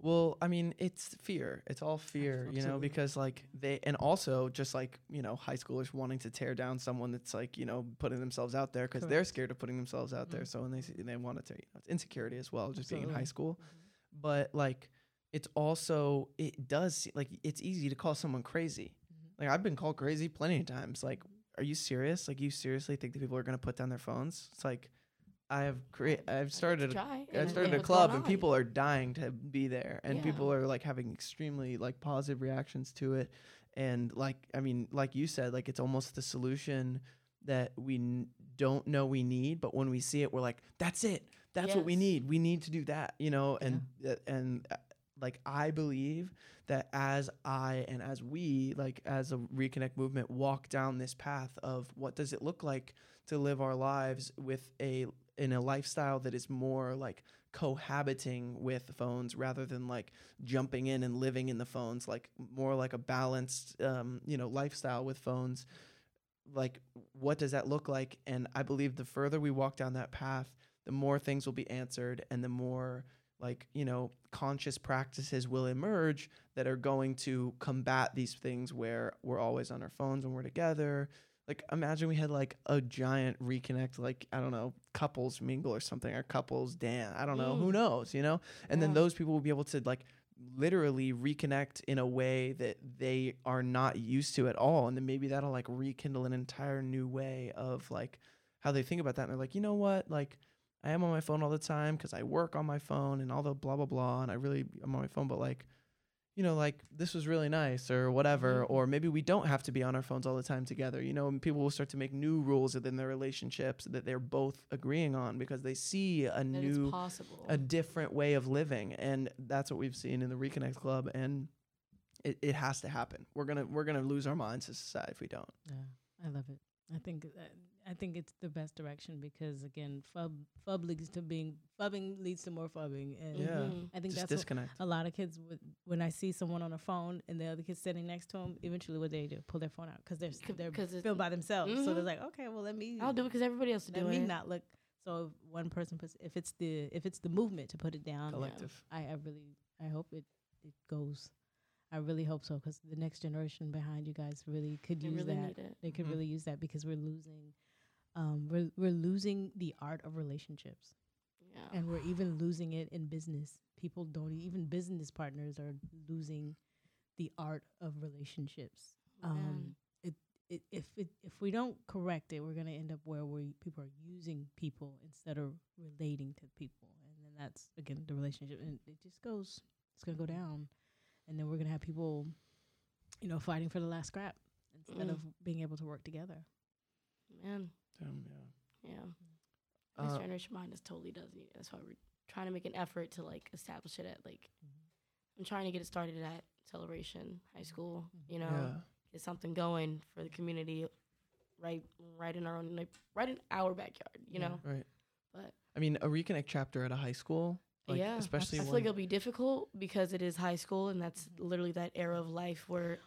Well, I mean, it's fear. It's all fear, you know, because like they, and also just like you know, high schoolers wanting to tear down someone that's like you know putting themselves out there because they're scared of putting themselves out there. Mhm. So when they see, they want to tear, you know, it's insecurity as well, just being in high Absolutely. school. But like, it's also it does se- like it's easy to call someone crazy. Like I've been called crazy plenty of times. Like, are you serious? Like, you seriously think that people are gonna put down their phones? It's like. I have create. I've started. a Try. I and started a club and people are dying to be there and Yeah. people are like having extremely like positive reactions to it and like I mean, like you said, like it's almost the solution that we n- don't know we need, but when we see it, we're like, that's it. That's what we need. We need to do that, you know. And uh, and like I believe that as I and as we like as a reconnect movement walk down this path of what does it look like to live our lives with a in a lifestyle that is more like cohabiting with phones rather than like jumping in and living in the phones like more like a balanced um, you know lifestyle with phones like what does that look like? And i believe the further we walk down that path the more things will be answered and the more like you know conscious practices will emerge that are going to combat these things where we're always on our phones when we're together. Like imagine we had like a giant reconnect like i don't know couples mingle or something or couples dance. I don't know. Who Mm. knows you know? And then those people will be able to like literally reconnect in a way that they are not used to at all. And then maybe that'll like rekindle an entire new way of like how they think about that. And they're like you know what? Like i am on my phone all the time because i work on my phone and all the blah blah blah and i really i'm on my phone but like you know like this was really nice or whatever Mhm. or maybe we don't have to be on our phones all the time together you know and people will start to make new rules within their relationships that they're both agreeing on because they see a That new possible. a different way of living and that's what we've seen in the reconnect club and it, it has to happen we're gonna we're gonna lose our minds as society if we don't Yeah, I love it. I think that, I think it's the best direction because again, fub fub leads to being fubbing leads to more fubbing, and Yeah. Mhm. I think just that's what disconnect a lot of kids would when I see someone on a phone and the other kid's sitting next to them. Eventually, what they do pull their phone out because they're s- C- they're 'cause it- filmed by themselves. So they're Mhm. like, okay, well let me I'll do it because everybody else is doing it. let doing me not look. So if one person puts if it's the if it's the movement to put it down, collective I, I really I hope it it goes. I really hope so because the next generation behind you guys really could They use really that. need it. They could Mhm. really use that because we're losing, um, we're we're losing the art of relationships, Yeah. and we're even losing it in business. People don't even business partners are losing the art of relationships. Um, it, it if it if we don't correct it, we're gonna end up where we people are using people instead of relating to people, and then that's again the relationship, and it just goes. It's gonna go down, and then we're gonna have people, you know, fighting for the last scrap instead Mm. of being able to work together. Man. Damn, yeah Yeah. Next Uh, generation behind us totally does need it. That's why we're trying to make an effort to like establish it at like mm-hmm. I'm trying to get it started at Celebration High mm-hmm. School. You know, yeah get something going for the community, right, right in our own, like right in our backyard. You Yeah. know, right but i mean a reconnect chapter at a high school like, yeah, especially I feel like it'll be difficult because it is high school and that's mm-hmm. literally that era of life where,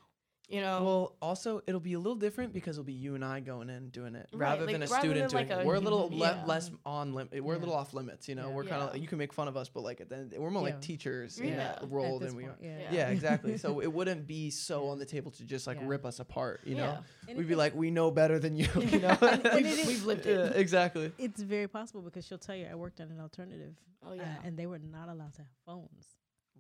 you know, well also it'll be a little different because it'll be you and i going in doing it Right, rather like, than a rather student than, doing like, it a- we're a little le- yeah. less on limit we're a little off limits you know Yeah. we're kind of Yeah. you can make fun of us but like at the end, we're more Yeah. like teachers in that At role than we are point, Yeah. Yeah. yeah exactly so it wouldn't be so on the table to just like Yeah. rip us apart you know yeah. And we'd be like we know better than you you know And- and it we've, we've lived it. exactly it's very possible because she'll tell you I worked at an alternative, Oh uh, yeah. and they were not allowed to have phones.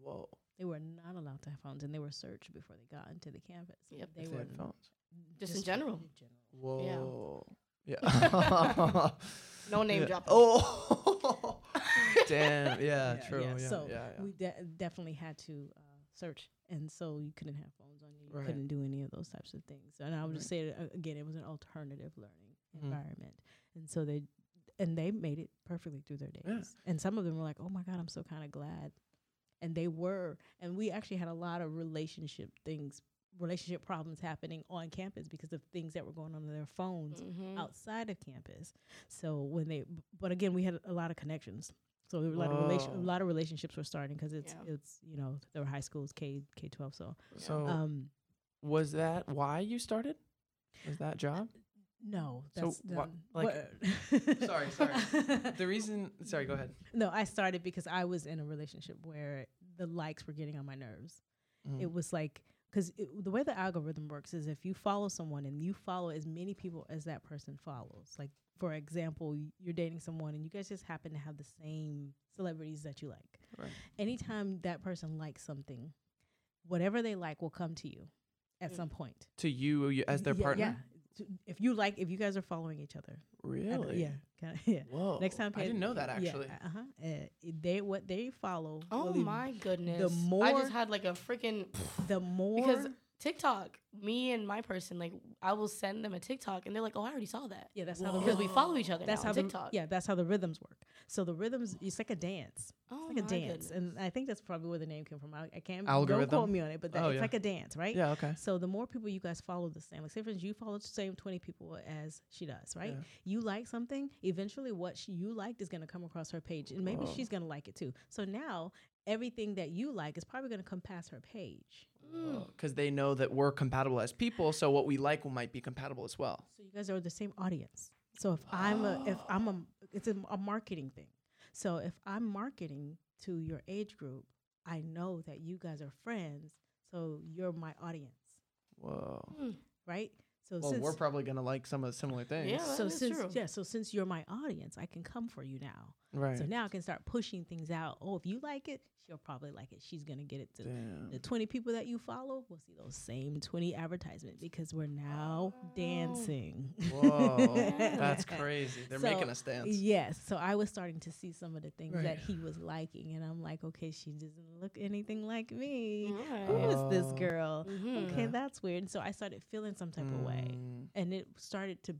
whoa They were not allowed to have phones, and they were searched before they got into the campus. Yep. They if were they had phones Just in general. whoa yeah, no name Yeah. dropping. oh damn yeah, true yeah, so yeah, yeah. we de- definitely had to uh, search, and so you couldn't have phones on you. You Right. couldn't do any of those types of things. And I would just Right. say uh, again, it was an alternative learning Mhm. environment, and so they and they made it perfectly through their days. Yeah. And some of them were like, "Oh my god, I'm so kind of glad," and they were. And we actually had a lot of relationship things, relationship problems happening on campus because of things that were going on in their phones Mhm. outside of campus. So when they, but again, we had a lot of connections. So there were a lot of relation, a lot of relationships were starting because it's Yeah. it's you know there were high schools K K twelve. So so um was that why you started was that job no, So that's wha- um, like- Sorry, sorry. the reason sorry go ahead no, I started because I was in a relationship where the likes were getting on my nerves. Mm. It was like because the way the algorithm works is if you follow someone and you follow as many people as that person follows. Like for example, you're dating someone and you guys just happen to have the same celebrities that you like. Right. Anytime that person likes something, whatever they like will come to you at Mm. some point to you, you as their Yeah, partner Yeah. To- If you like, if you guys are following each other, really yeah, kinda, yeah. whoa Next time, I didn't know that actually Yeah, uh-huh. Uh, they what they follow. Oh will my goodness! The more- I just had like a freaking The more because TikTok. Me and my person, like, I will send them a TikTok, and they're like, "Oh, I already saw that." Yeah, that's how the because we follow each other That's now how on the TikTok. yeah, that's how the rhythms work. So the rhythms, it's like a dance. oh It's like a dance, goodness. and I think that's probably where the name came from. I, I can't Algorithm? don't quote me on it, but that, Oh, it's yeah. like a dance, right? Yeah. Okay. So the more people you guys follow the same, like say for instance, you follow the same twenty people as she does, right? Yeah. You like something, eventually what she, you liked is going to come across her page, and maybe Whoa. she's going to like it too. So now everything that you like is probably going to come past her page. Mm. Because they know that we're compatible as people, so what we like might be compatible as well. So you guys are the same audience. So if I'm a if I'm a it's a, a marketing thing. So if I'm marketing to your age group, I know that you guys are friends. So you're my audience, Whoa. Mm. right? So Well, since we're probably gonna like some of the similar things. Yeah. so that is since true. yeah, so since you're my audience, I can come for you now. Right. So now I can start pushing things out. Oh, if you like it, she'll probably like it. She's gonna get it to Damn. the 20 people that you follow will see those same 20 advertisements because we're now Oh. dancing. Whoa. That's crazy. They're So, making us dance. Yes. So I was starting to see some of the things Right. that he was liking, and I'm like, okay, she doesn't look anything like me. Right. Who is this Oh. girl? Mhm. Okay, that's weird. So I started feeling some type of way, Mm. and it started to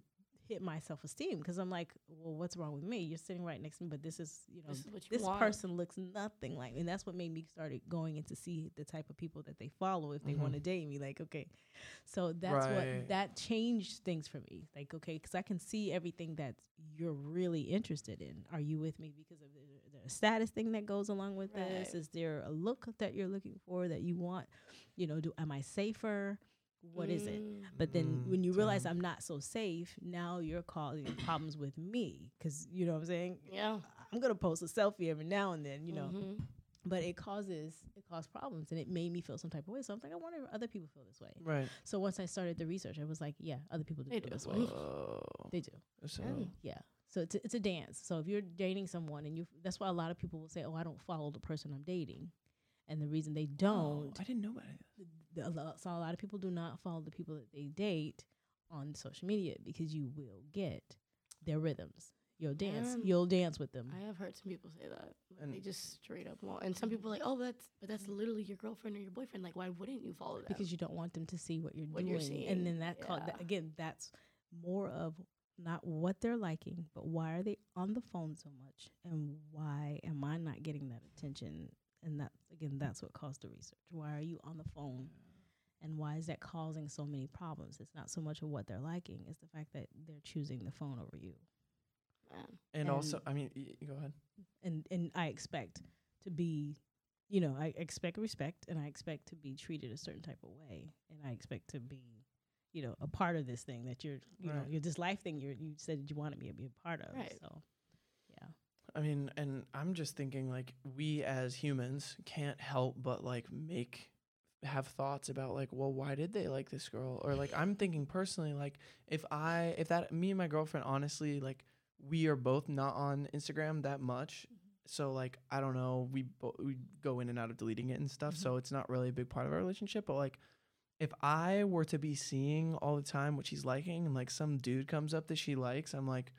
hit my self esteem because I'm like, well, what's wrong with me? You're sitting right next to me, but this is, you know, This is what you this want. person looks nothing like me. And that's what made me started going in to see the type of people that they follow if they Mhm. want to date me. Like, okay, so that's Right. what that changed things for me. Like, okay, because I can see everything that you're really interested in. Are you with me because of the, the status thing that goes along with this? Is there a look that you're looking for that you want? You know, do am I safer? What is it? Mm. But then Mm, when you realize damn. I'm not so safe, now you're causing problems with me because you know what I'm saying. Yeah. I'm gonna post a selfie every now and then, you know, Mhm. but it causes it caused problems and it made me feel some type of way. So I'm like, I wonder if other people feel this way. Right. So once I started the research, I was like, yeah, other people do They feel do. this way. Whoa. They do. So, Yeah. Yeah. So it's a, it's a dance. So if you're dating someone and you, that's why a lot of people will say, oh, I don't follow the person I'm dating, and the reason they Oh, don't I didn't know about it. The, a lot, so a lot of people do not follow the people that they date on social media because you will get their rhythms. You'll dance. Um, you'll dance with them. I have heard some people say that. Like, And- they just straight up won't. And some people are like, oh, that's but that's literally your girlfriend or your boyfriend. Like, why wouldn't you follow that? because you don't want them to see what you're What doing. you're and then that, call, that again, that's more of not what they're liking, but why are they on the phone so much, and why am I not getting that attention? And that again, that's what caused the research. Why are you on the phone? And why is that causing so many problems? It's not so much of what they're liking; it's the fact that they're choosing the phone over you. Man. And, also, I mean, y- y- go ahead. and and I expect to be, you know, I expect respect and I expect to be treated a certain type of way and I expect to be, you know, a part of this thing that you're, you know, Right. you're this life thing you you said you wanted me to be a part of. Right. So, yeah, I mean, and I'm just thinking like we as humans can't help but like make have thoughts about like, well, why did they like this girl? Or like I'm thinking personally, like if I if that me and my girlfriend honestly like we are both not on Instagram that much. So like I don't know, we bo- we go in and out of deleting it and stuff. So mm-hmm. it's not really a big part of our relationship. But like if I were to be seeing all the time what she's liking and like some dude comes up that she likes, I'm like,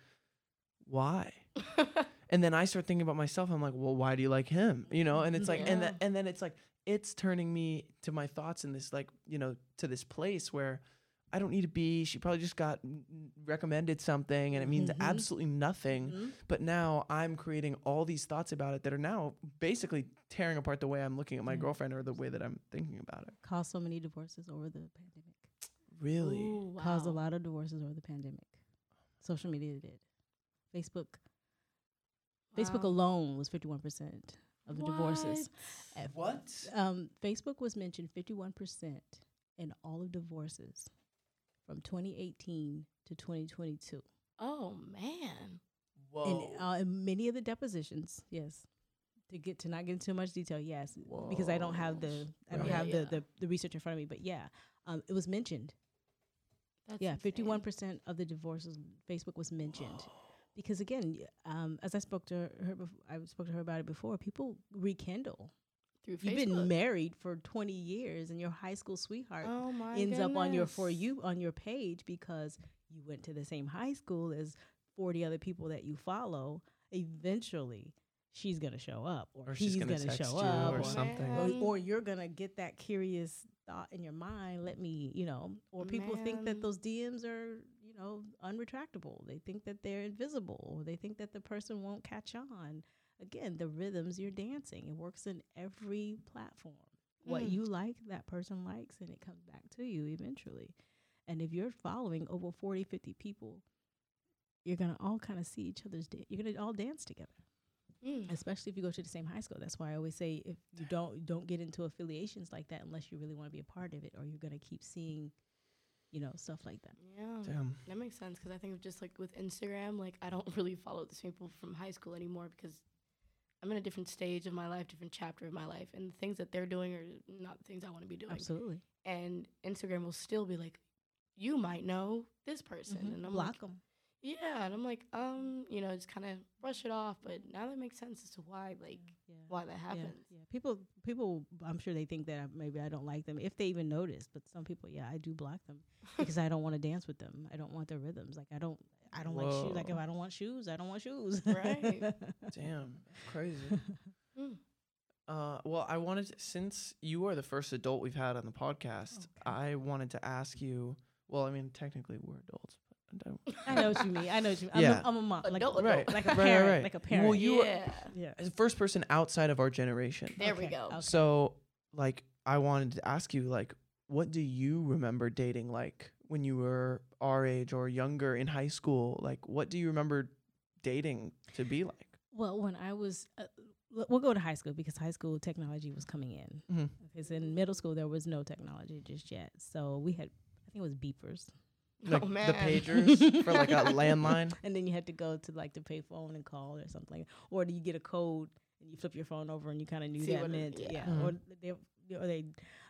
why? and then I start thinking about myself. I'm like, well, why do you like him? You know, and it's like, and Yeah. and then it's like, it's turning me to my thoughts in this like, you know, to this place where I don't need to be. She probably just got mm, mm, recommended something, and it means Mhm. absolutely nothing. Mhm. But now I'm creating all these thoughts about it that are now basically tearing apart the way I'm looking at my Yeah. girlfriend or the way that I'm thinking about it. caused so many divorces over the pandemic. Really? Ooh, Caused a lot of divorces over the pandemic. Social media did. Facebook. Facebook alone was fifty one percent of the divorces. What? At What? Um, Facebook was mentioned 51% in all of divorces from 2018 to 2022. Oh man. Whoa. And uh, in many of the depositions, yes. To get to not get into too much detail, yes, because I don't have the I don't Right. have Yeah, the, the the research in front of me, but yeah, um, it was mentioned. That's yeah, fifty one percent of the divorces, Facebook was mentioned. Because again, y- um, as I spoke to her, bef- I spoke to her about it before. People rekindle. through You've Facebook. been married for twenty years, and your high school sweetheart oh my ends up on your for you on your page because you went to the same high school as 40 other people that you follow eventually she's gonna show up or, Or he's gonna gonna, show up or or, something. or, or you're gonna get that curious thought in your mind, let me, you know, or people think that those DMs are, you know, unretractable. They think that they're invisible, or they think that the person won't catch on. Again, the rhythms you're dancing, it works in every platform. What Mm. you like, that person likes, and it comes back to you eventually. And if you're following over 40, 50 people, you're going to all kind of see each other's, da- you're going to all dance together Mm. especially if you go to the same high school. That's why I always say if you don't don't get into affiliations like that unless you really want to be a part of it, or you're gonna keep seeing, you know, stuff like that. Yeah. Damn. That makes sense because I think of just like with Instagram, like I don't really follow the same people from high school anymore because I'm in a different stage of my life, different chapter of my life, and the things that they're doing are not the things I want to be doing. Absolutely, And Instagram will still be like, you might know this person, and I'm Mm-hmm. block like, them. Yeah, and I'm like, um, you know, just kind of brush it off. But now that makes sense as to why, like, Yeah. why that happens. yeah. People, people. I'm sure they think that I, maybe I don't like them if they even notice. But some people, yeah, I do block them because I don't want to dance with them. I don't want their rhythms. Like I don't, I don't like shoes. Like if I don't want shoes, I don't want shoes. Right. Damn, crazy. Mm. Uh, well, I wanted to, since you are the first adult we've had on the podcast, Okay. I wanted to ask you. Well, I mean, technically we're adults, but I don't. I know what you mean. I know what you mean. I'm, Yeah. a, I'm a mom. Like, Adult, adult. Right. like a Right, right, parent. right. Like a parent. Well, you were- yeah. yeah. The first person outside of our generation. There we go. okay. So, like, I wanted to ask you, like, what do you remember dating like when you were our age or younger in high school? Like, what do you remember dating to be like? Well, when I was, uh, we'll go to high school because high school technology was coming in. Mhm. Because in middle school there was no technology just yet, so we had, I think it was beepers, Like oh the pagers for like a landline. and then you had to go to like the payphone and call or something, or do you get a code and you flip your phone over and you kind of knew See that what it- meant, yeah. yeah, Mhm. or they or they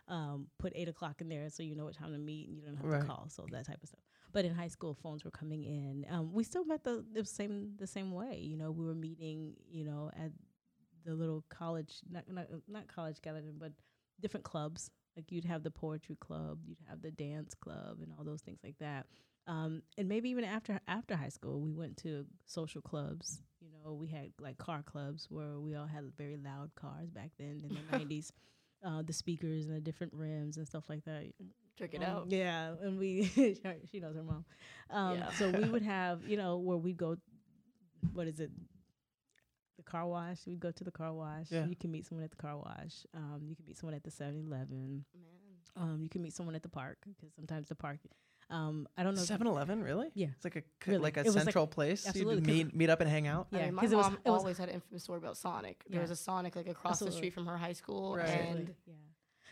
um, put eight o'clock in there so you know what time to meet and you don't have Right. to call, so that type of stuff. But in high school, phones were coming in. Um, we still met the, the same the same way. You know, we were meeting. You know, at the little college, not not, not college gathering, but different clubs. Like you'd have the poetry club, you'd have the dance club, and all those things like that. Um, and maybe even after after high school, we went to social clubs. You know, we had like car clubs where we all had very loud cars back then in the nineties. Uh, the speakers and the different rims and stuff like that. Check it Um, out. Yeah, and we she knows her mom. Um, Yeah. So we would have you know where we'd go. What is it? The car wash. We'd go to the car wash. Yeah. You can meet someone at the car wash. Um, you can meet someone at the 7-Eleven. Um, you can meet someone at the park because sometimes the park. Um, I don't know. if- 7-Eleven, really? Yeah. It's like a c- Really. like a It was like- central place. absolutely, You'd 'cause- meet meet up and hang out. I Yeah, mean, my 'cause it was- mom it was- always had an infamous story about Sonic. There Yeah. was a Sonic like across the street from her high school, Right. and yeah.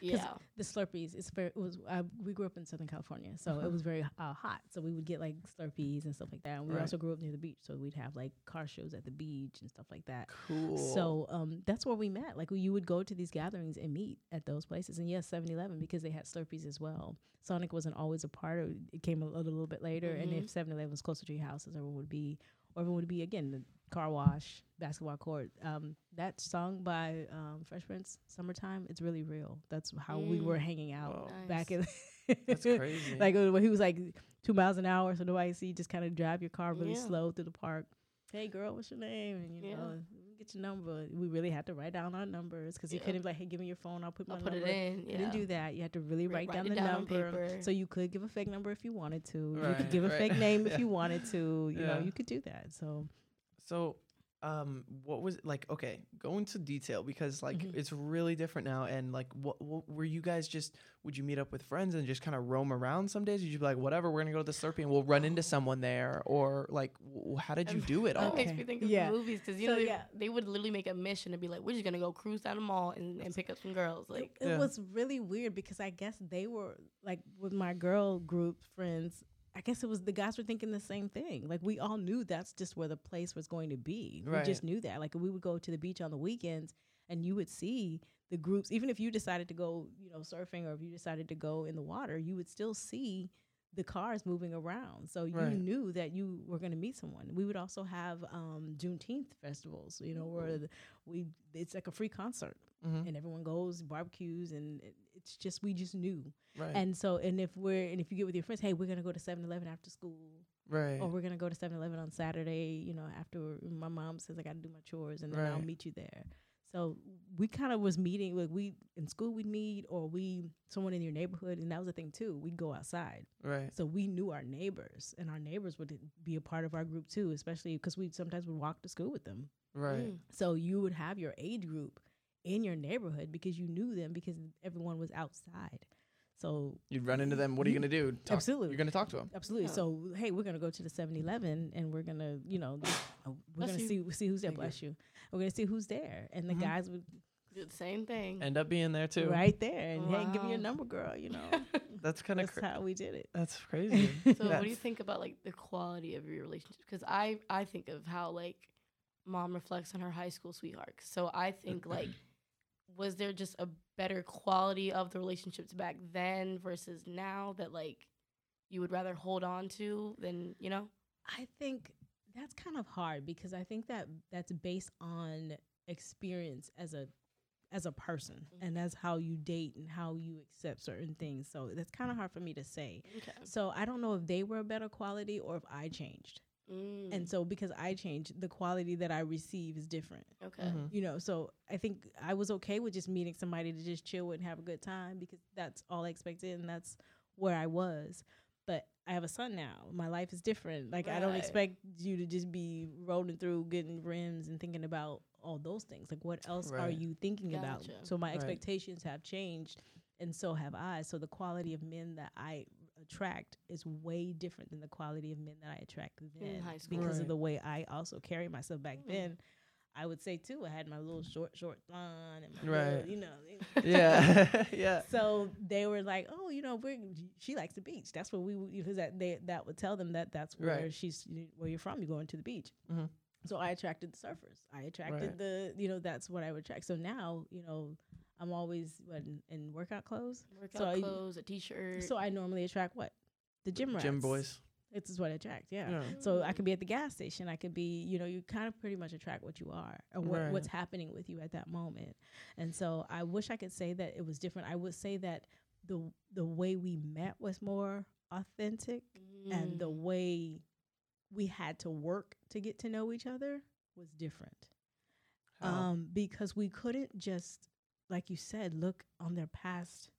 Yeah, the Slurpees. It's very. It was. I, we grew up in Southern California, so Uh-huh. it was very uh, hot. So we would get like Slurpees and stuff like that. And we Right. also grew up near the beach, so we'd have like car shows at the beach and stuff like that. Cool. So um, that's where we met. Like you would go to these gatherings and meet at those places. And yes, 7-Eleven because they had Slurpees as well. Sonic wasn't always a part of it. It came a, little, little bit later. And if Mhm. 7-Eleven was closer to your house, everyone would be, or everyone would be again the car wash, basketball court. Um, that song by um, Fresh Prince, "Summertime," it's really real. That's how we were Mm. hanging out Whoa. back in. That's crazy. like when he was like two miles an hour, so nobody see. Just kind of drive your car really Yeah. slow through the park. Hey girl, what's your name? And you Yeah. know, get your number. We really had to write down our numbers because you couldn't be like, hey, give me your phone. I'll put my I'll put number. it in. You didn't do that. You had to really write, write down the down number. paper. So you could give a fake number if you wanted to. you could give a fake name Yeah. if you wanted to. You know, you could do that. So So, um, what was like? Okay, go into detail because like Mhm. it's really different now. And like, what, what were you guys just? Would you meet up with friends and just kind of roam around some days? Would you be like, whatever, we're gonna go to the Slurpee and we'll run into someone there, or like, w- how did you do it all? Okay. makes me think of Yeah. movies because you So, know they, yeah. they would literally make a mission to be like, we're just gonna go cruise down the mall and, and pick up some girls. it- Like, it, Yeah. was really weird because I guess they were like with my girl group friends. I guess it was the guys were thinking the same thing. Like we all knew that's just where the place was going to be. Right. We just knew that. Like we would go to the beach on the weekends and you would see the groups even if you decided to go, you know, surfing or if you decided to go in the water, you would still see the cars moving around. So you Right. knew that you were going to meet someone. We would also have um, Juneteenth festivals, you know, where the, we it's like a free concert Mhm. and everyone goes barbecues and it's just we just knew Right. and so and if we're and if you get with your friends hey we're gonna go to 7-eleven after school right. or we're gonna go to 7-eleven on saturday you know after my mom says i gotta do my chores and then i'll meet you there So we kind of was meeting like we in school we'd meet or we someone in your neighborhood and that was the thing too. We'd go outside. Right. So we knew our neighbors and our neighbors would be a part of our group too, especially because we sometimes would walk to school with them. Right. Mm. So you would have your age group in your neighborhood because you knew them because everyone was outside. So You'd run into them. What are you You- gonna do? Talk- Absolutely. You're gonna talk to them. Absolutely. Yeah. So hey, we're gonna go to the 7-Eleven and we're gonna, you know, uh, we're gonna see see who's there. Thank. Bless you. We're gonna see who's there, and the Mhm. guys would Do the same thing. End up being there too. right there and hey, give me your number, girl. You know, That's kind of that's cra- how we did it. that's crazy. So what do you think about like the quality of your relationship? Because I I think of how like mom reflects on her high school sweetheart. So I think like was there just a better quality of the relationships back then versus now that like you would rather hold on to than you know? I think that's kind of hard because I think that that's based on experience as a as a person Mhm. and as how you date and how you accept certain things. So that's kind of hard for me to say. Okay. So I don't know if they were a better quality or if I changed. Mm, And so because I changed, the quality that I receive is different. okay. Mhm. You know, so I think I was okay with just meeting somebody to just chill with and have a good time because that's all I expected and that's where I was. But I have a son now. My life is different. Like I don't expect you to just be rolling through getting rims and thinking about all those things. Like what else are you thinking about? So my Right. expectations have changed and so have I. So the quality of men that I attract is way different than the quality of men that I attract then high because Right. of the way I also carry myself back Mm. then. I would say too, I had my little short, short blonde and my Right. little, you know. Yeah. yeah. So they were like, "Oh, you know, we're, she likes the beach. That's where we because that they that would tell them that that's where Right. she's where you're from. You're going to the beach." Mhm. So I attracted the surfers. I attracted Right. the you know that's what I would attract. So now you know I'm always in, in workout clothes. Workout So I- clothes, a t-shirt. So I normally attract what the gym rats. Gym boys. It's is what I attract. Yeah. Yeah. So I could be at the gas station. I could be, you know, you kind of pretty much attract what you are or what, Right. what's happening with you at that moment. And so I wish I could say that it was different. I would say that the the way we met was more authentic and the Mm. way we had to work to get to know each other was different. How? Um, because we couldn't just, like you said, look on their past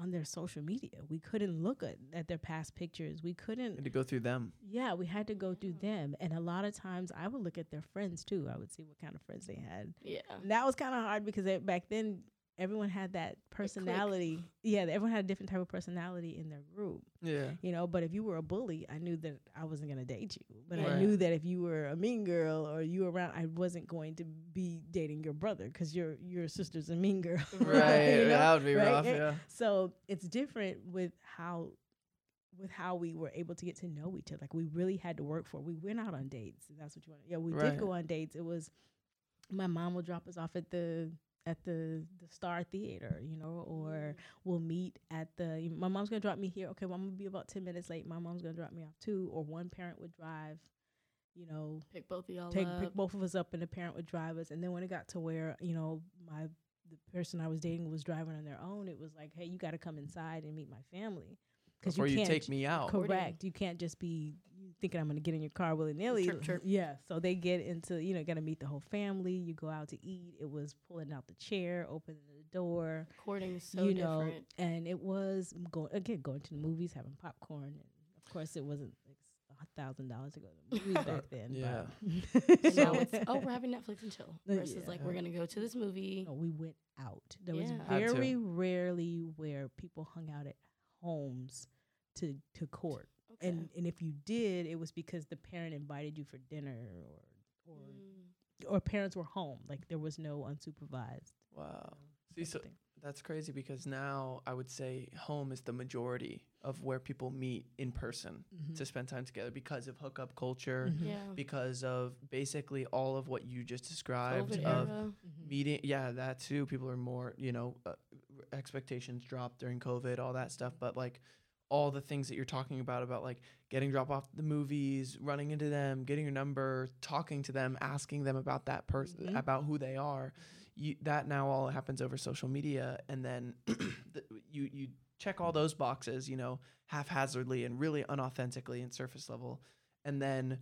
on their social media. We couldn't look at, at their past pictures. We couldn't Had to go through them. yeah, we had to go through them. And a lot of times I would look at their friends too. I would see what kind of friends they had. yeah. And that was kind of hard because they, back then everyone had that personality. Yeah, everyone had a different type of personality in their group, Yeah. you know. But if you were a bully, I knew that I wasn't going to date you. But I knew that if you were a mean girl or you were around, I wasn't going to be dating your brother because your your sister's a mean girl. Right. You know? That would be right? rough. Yeah. So it's different with how with how we were able to get to know each other. Like we really had to work for. it. We went out on dates. That's what you want. Yeah, we Right. did go on dates. It was my mom would drop us off at the at the the Star Theater, you know, or mm-hmm. we'll meet at the. My mom's gonna drop me here. Okay, well I'm gonna be about ten minutes late. My mom's gonna drop me off too, or one parent would drive. You know, Pick both of y'all take up. pick both of us up and the parent would drive us and then when it got to where you know my the person i was dating was driving on their own it was like hey you got to come inside and meet my family Before you, can't take me out. Correct you can't just be thinking i'm going to get in your car willy-nilly Chirp, chirp. yeah so they get into you know got to meet the whole family you go out to eat it was pulling out the chair opening the door Courting is so you know different. and it was going again going to the movies having popcorn and of course it wasn't like a thousand dollars to go to the movies back then Yeah. but- And now it's oh we're having Netflix and chill versus like we're gonna go to this movie. No, we went out. There was Yeah. Had to. very rarely where people hung out at homes to to court. Okay. And and if you did, it was because the parent invited you for dinner or or Mm. or parents were home. Like there was no unsupervised. Wow. you See, so thing. that's crazy because now I would say home is the majority of where people meet in person Mhm. to spend time together because of hookup culture, Mhm. Yeah. because of basically all of what you just described COVID of era. Mhm. meeting. Yeah, that too. People are more, you know, uh, expectations dropped during COVID, all that stuff. But like all the things that you're talking about, about like getting drop off the movies, running into them, getting your number, talking to them, asking them about that person, Mhm. about who they are. You, that now all happens over social media, and then the, you you check all those boxes, you know, haphazardly and really unauthentically and surface level, and then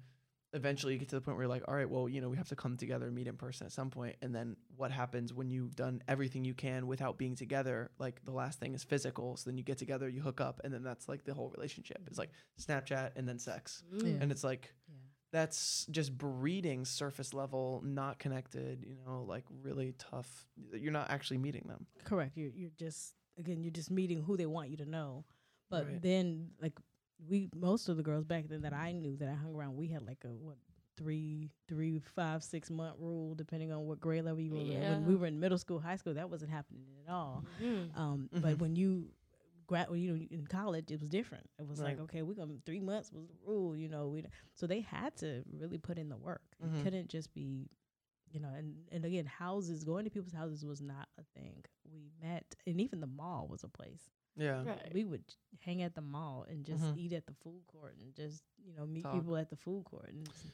eventually you get to the point where you're like, all right, well, you know, we have to come together and meet in person at some point. And then what happens when you've done everything you can without being together? Like the last thing is physical. So then you get together, you hook up, and then that's like the whole relationship. It's like Snapchat and then sex. Mm. And it's like, Yeah. that's just breeding surface level, not connected, you know, like really tough. You're not actually meeting them. Correct. You're you're just again you're just meeting who they want you to know. But Right. then like we most of the girls back then that I knew that I hung around, we had like a what three three five six month rule depending on what grade level you were in. When we were in middle school, high school, that wasn't happening at all. Mm. Um, Mhm. but when you grad, you know, in college, it was different. It was like, okay, we're gonna three months was the rule, you know. We so they had to really put in the work. Mhm. It couldn't just be, you know. And and again, houses going to people's houses was not a thing. We met, and even the mall was a place. Yeah. Right. We would hang at the mall and just Mhm. eat at the food court and just you know meet Talk. people at the food court. And it's-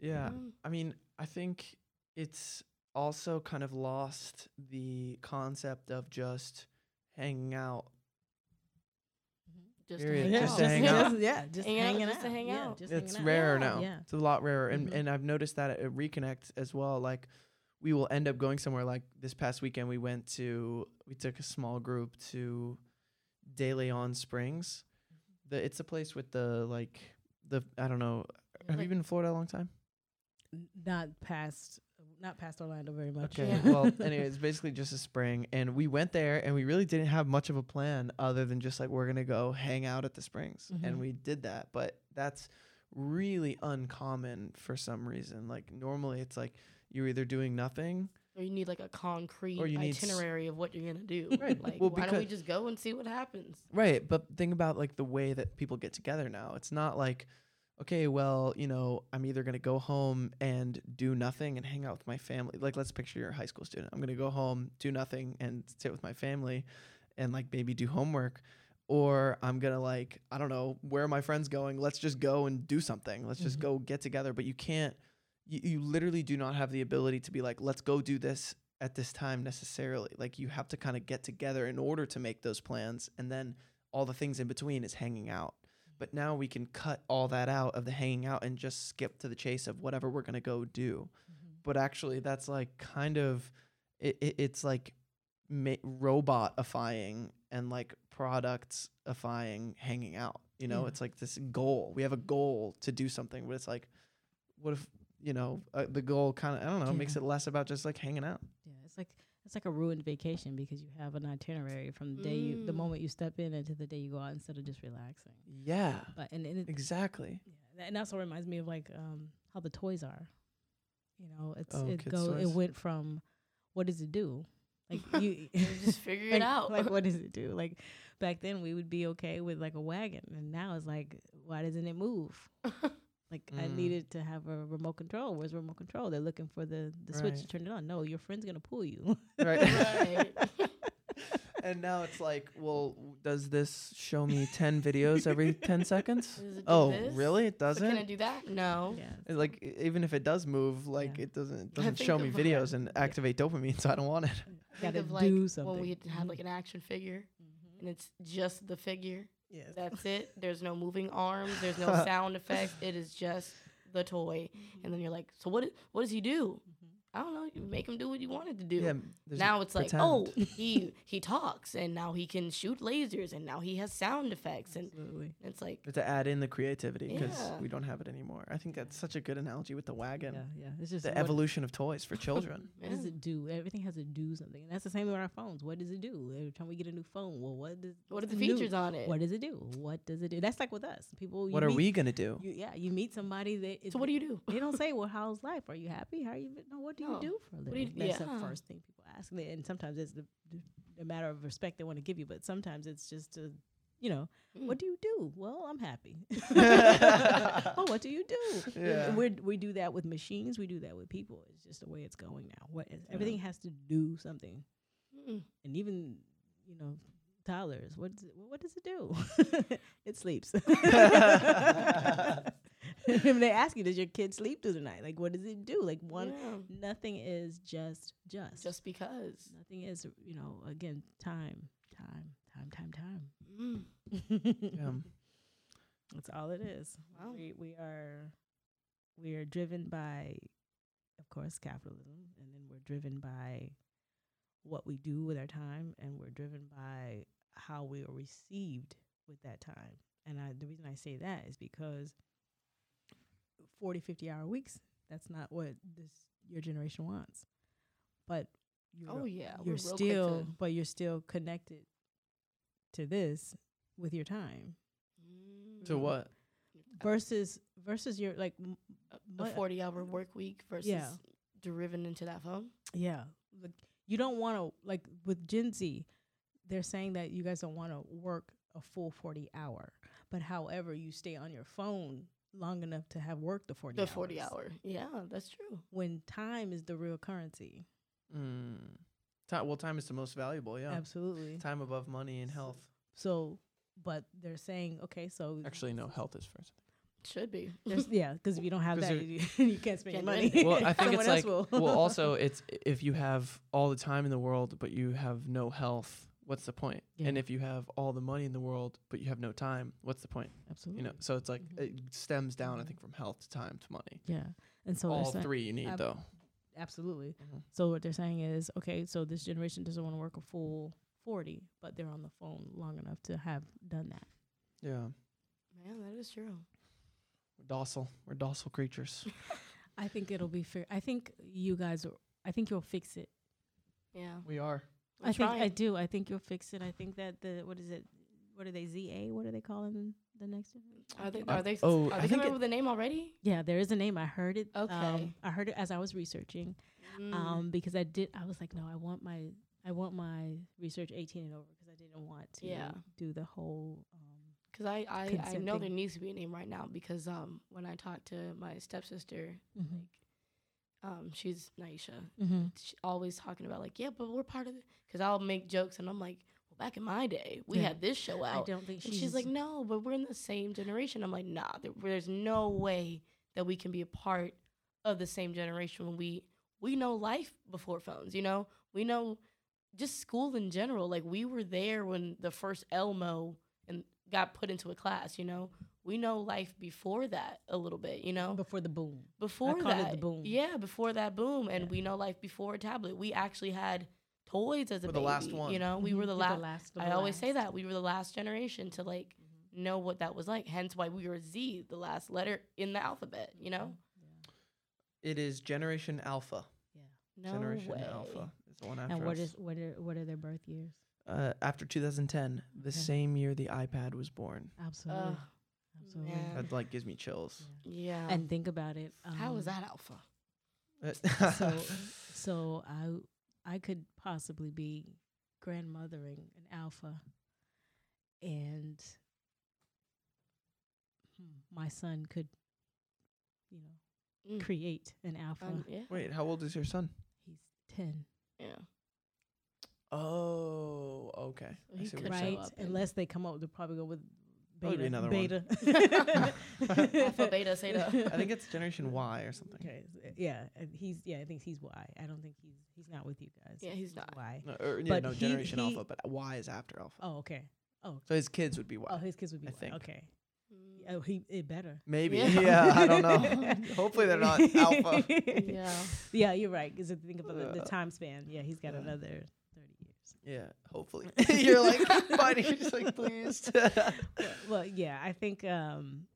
Yeah. Mm. I mean, I think it's also kind of lost the concept of just hanging out. Just Period. to hang Just out. to hang out. Just, yeah, just Hang out, hanging just out. to hang yeah, out. just It's hanging out. rarer Yeah, now. Yeah. It's a lot rarer. And Mhm. and I've noticed that at Reconnect as well. Like we will end up going somewhere like this past weekend we went to we took a small group to De Leon Springs. The it's a place with the like the I don't know. Have you been in Florida a long time? Not past not past Orlando very much. Okay. Yeah. well, anyway, it's basically just a spring, and we went there, and we really didn't have much of a plan other than just like we're gonna go hang out at the springs, and Mhm. we did that. But that's really uncommon for some reason. Like normally, it's like you're either doing nothing. Or you need like a concrete need s- itinerary of what you're gonna do. Right. Like, Well, why don't we just go and see what happens? Right, but think about like the way that people get together now. It's not like, okay, well, you know, I'm either gonna go home and do nothing and hang out with my family. Like, let's picture you're a high school student. I'm gonna go home, do nothing, and sit with my family, and like maybe do homework. Or I'm gonna like, I don't know, where are my friends going? Let's just go and do something. Let's just Mhm. go get together. But you can't. You, you literally do not have the ability to be like, let's go do this at this time necessarily. Like you have to kind of get together in order to make those plans, and then all the things in between is hanging out. But now we can cut all that out of the hanging out and just skip to the chase of whatever we're gonna go do. Mhm. But actually, that's like kind of it, it it's like ma- robotifying and like productifying hanging out. You know, Yeah. it's like this goal. We have a goal to do something, but it's like, what if you know uh, the goal kind of I don't know makes it less about just like hanging out. Yeah, it's like it's like a ruined vacation because you have an itinerary from the day you the Mm. moment you step in until the day you go out instead of just relaxing. Yeah, But and, and it, exactly. yeah, and that also reminds me of like um how the toys are. You know, it's Oh, it kids' go it went from what does it do? Like you just figure like, it out. Like what does it do? Like back then we would be okay with like a wagon and now it's like why doesn't it move? Like I Mm. needed to have a remote control. Where's remote control? They're looking for the the switch to turn it on. No, your friend's gonna pull you. Right. Right. and now it's like, well, does this show me 10 videos every 10 seconds? Does it do Oh, this? really? It doesn't? can I do that? No. yeah. It's like even if it does move, like Yeah. it doesn't it doesn't show me videos and activate dopamine, so I don't want it. Think Gotta of like do when something. we had Mhm. like an action figure Mhm. and it's just the figure. Yes. That's it. There's no moving arms. There's no sound effects. It is just the toy. Mm-hmm. And then you're like, so what? What does he do? I don't know. You make him do what you wanted to do. Yeah, now it's like, oh, he he talks, and now he can shoot lasers, and now he has sound effects, and Absolutely. it's like, We have to add in the creativity because Yeah. we don't have it anymore. I think that's such a good analogy with the wagon. Yeah, yeah. It's just The evolution of toys for children. What does it do? Everything has to do something, and that's the same with our phones. What does it do? Every time we get a new phone, well, what does what are what's the new? features on it? What does it do? What does it do? That's like with us. People. you what are meet- we gonna do? You, yeah, you meet somebody that. so what do you do? They don't say, "Well, how's life? Are you happy? How are you?" No, what do you No. do for a do living? you- That's the yeah. first thing people ask, and and sometimes it's the, the matter of respect they want to give you, but sometimes it's just to, you know, Mm. what do you do? Well, I'm happy. oh, what do you do? Yeah. we we do that with machines. We do that with people. It's just the way it's going now. What is, everything has to do something, Mm. and even you know. Toddlers, what does it, what does it do? it sleeps. when they ask you, does your kid sleep through the night? Like, what does it do? Like, one, Yeah. nothing is just just. just because. nothing is, you know. Again, time, time, time, time, time. Mm. Yeah. That's all it is. Wow. We we are we're driven by, of course, capitalism, and then we're driven by what we do with our time, and we're driven by how we are received with that time. And I, the reason I say that is because 40, 50 hour weeks, that's not what this your generation wants. But you're, Oh yeah, we're you're still, but you're still connected to this with your time To Mm. what? versus versus your like m- a mu- forty hour work week versus Yeah. driven into that phone. yeah like you don't want to like with gen z they're saying that you guys don't want to work a full 40 hour but however you stay on your phone long enough to have worked the 40 The forty hour. Yeah, that's true. when time is the real currency Mm. Time, well, time is the most valuable. Yeah. absolutely Time above money and health. so but they're saying okay so Actually, no. Health is first. Should be. there's yeah because if you don't have that you, you can't spend Can't money. Well, I think it's like. well, also, it's if you have all the time in the world, but you have no health. What's the point? And if you have all the money in the world, but you have no time, what's the point? absolutely You know. So it's like Mhm. it stems down. I think from health to time to money. yeah and so they're all saying- three you need ab- though. absolutely Mhm. So what they're saying is, okay, so this generation doesn't want to work a full 40, but they're on the phone long enough to have done that. Yeah. Man, that is true. We're docile. We're docile creatures. I think it'll be fair. I think you guys, are, I think you'll fix it. Yeah. we are. We're I think I do. I think you'll fix it. I think that the what is it? What are they? ZA? What are they calling the next generation? Are they? Are they? oh, are I they think coming up with a name already? Yeah, there is a name. I heard it. Okay. Um, I heard it as I was researching. Mm. Um, because I did. I was like, no, I want my I want my research 18 and over because I didn't want to Yeah. do the whole. Um, Because I, I, I know thing. there needs to be a name right now because um when I talked to my stepsister, Mhm. like um she's Naisha, mm-hmm. she always talking about like yeah, but we're part of it. Because I'll make jokes and I'm like, well, back in my day, we Yeah. had this show out. I don't think and she's, she's like, no, but we're in the same generation. I'm like, nah, there, there's no way that we can be a part of the same generation when we we know life before phones. You know, we know just school in general. Like we were there when the first Elmo and got put into a class. You know, we know life before that a little bit. You know, before the boom. before call it that the boom. Yeah, before that boom, and Yeah. we know life before a tablet. We actually had toys as a We're the baby. last one. You know, we Mhm. were the You're last. last. I the always say that we were the last generation to like Mhm. know what that was like. Hence why we were Z, the last letter in the alphabet. You know, It is Generation Alpha. Yeah. no Generation way. Alpha is the one after And what us. is what are what are their birth years? uh, after 2010, the Okay. same year the iPad was born. Absolutely. Ugh, Absolutely. man. That like gives me chills. yeah. And think about it. Um, how is that alpha? So so I I could possibly be grandmothering an alpha and my son could you know Mm. create an alpha. Um, yeah. Wait, how old is your son? He's 10. Yeah. Oh, okay. So I he see could you're show. Right? up Unless they come up they'll probably go with Probably beta. another one. beta. Alpha, beta, zeta. I think it's Generation Y or something. Okay. Yeah, and he's yeah, I think he's Y. I don't think he's he's not with you guys. Yeah, he's not. Y. No, or, yeah, no, he- Generation he- Alpha, but Y is after Alpha. Oh, okay. Oh, So his kids would be Y. oh, his kids would be I Y. think. Okay. Mm. Oh, he it better. Maybe. Yeah. Yeah. I don't know. Hopefully they're not Alpha. yeah. Yeah, you're right. Because think about the, the Uh, time span, yeah, he's got yeah. another thirty years. Yeah, hopefully. you're like fighting. You're just like, please. well, well, yeah, I think um,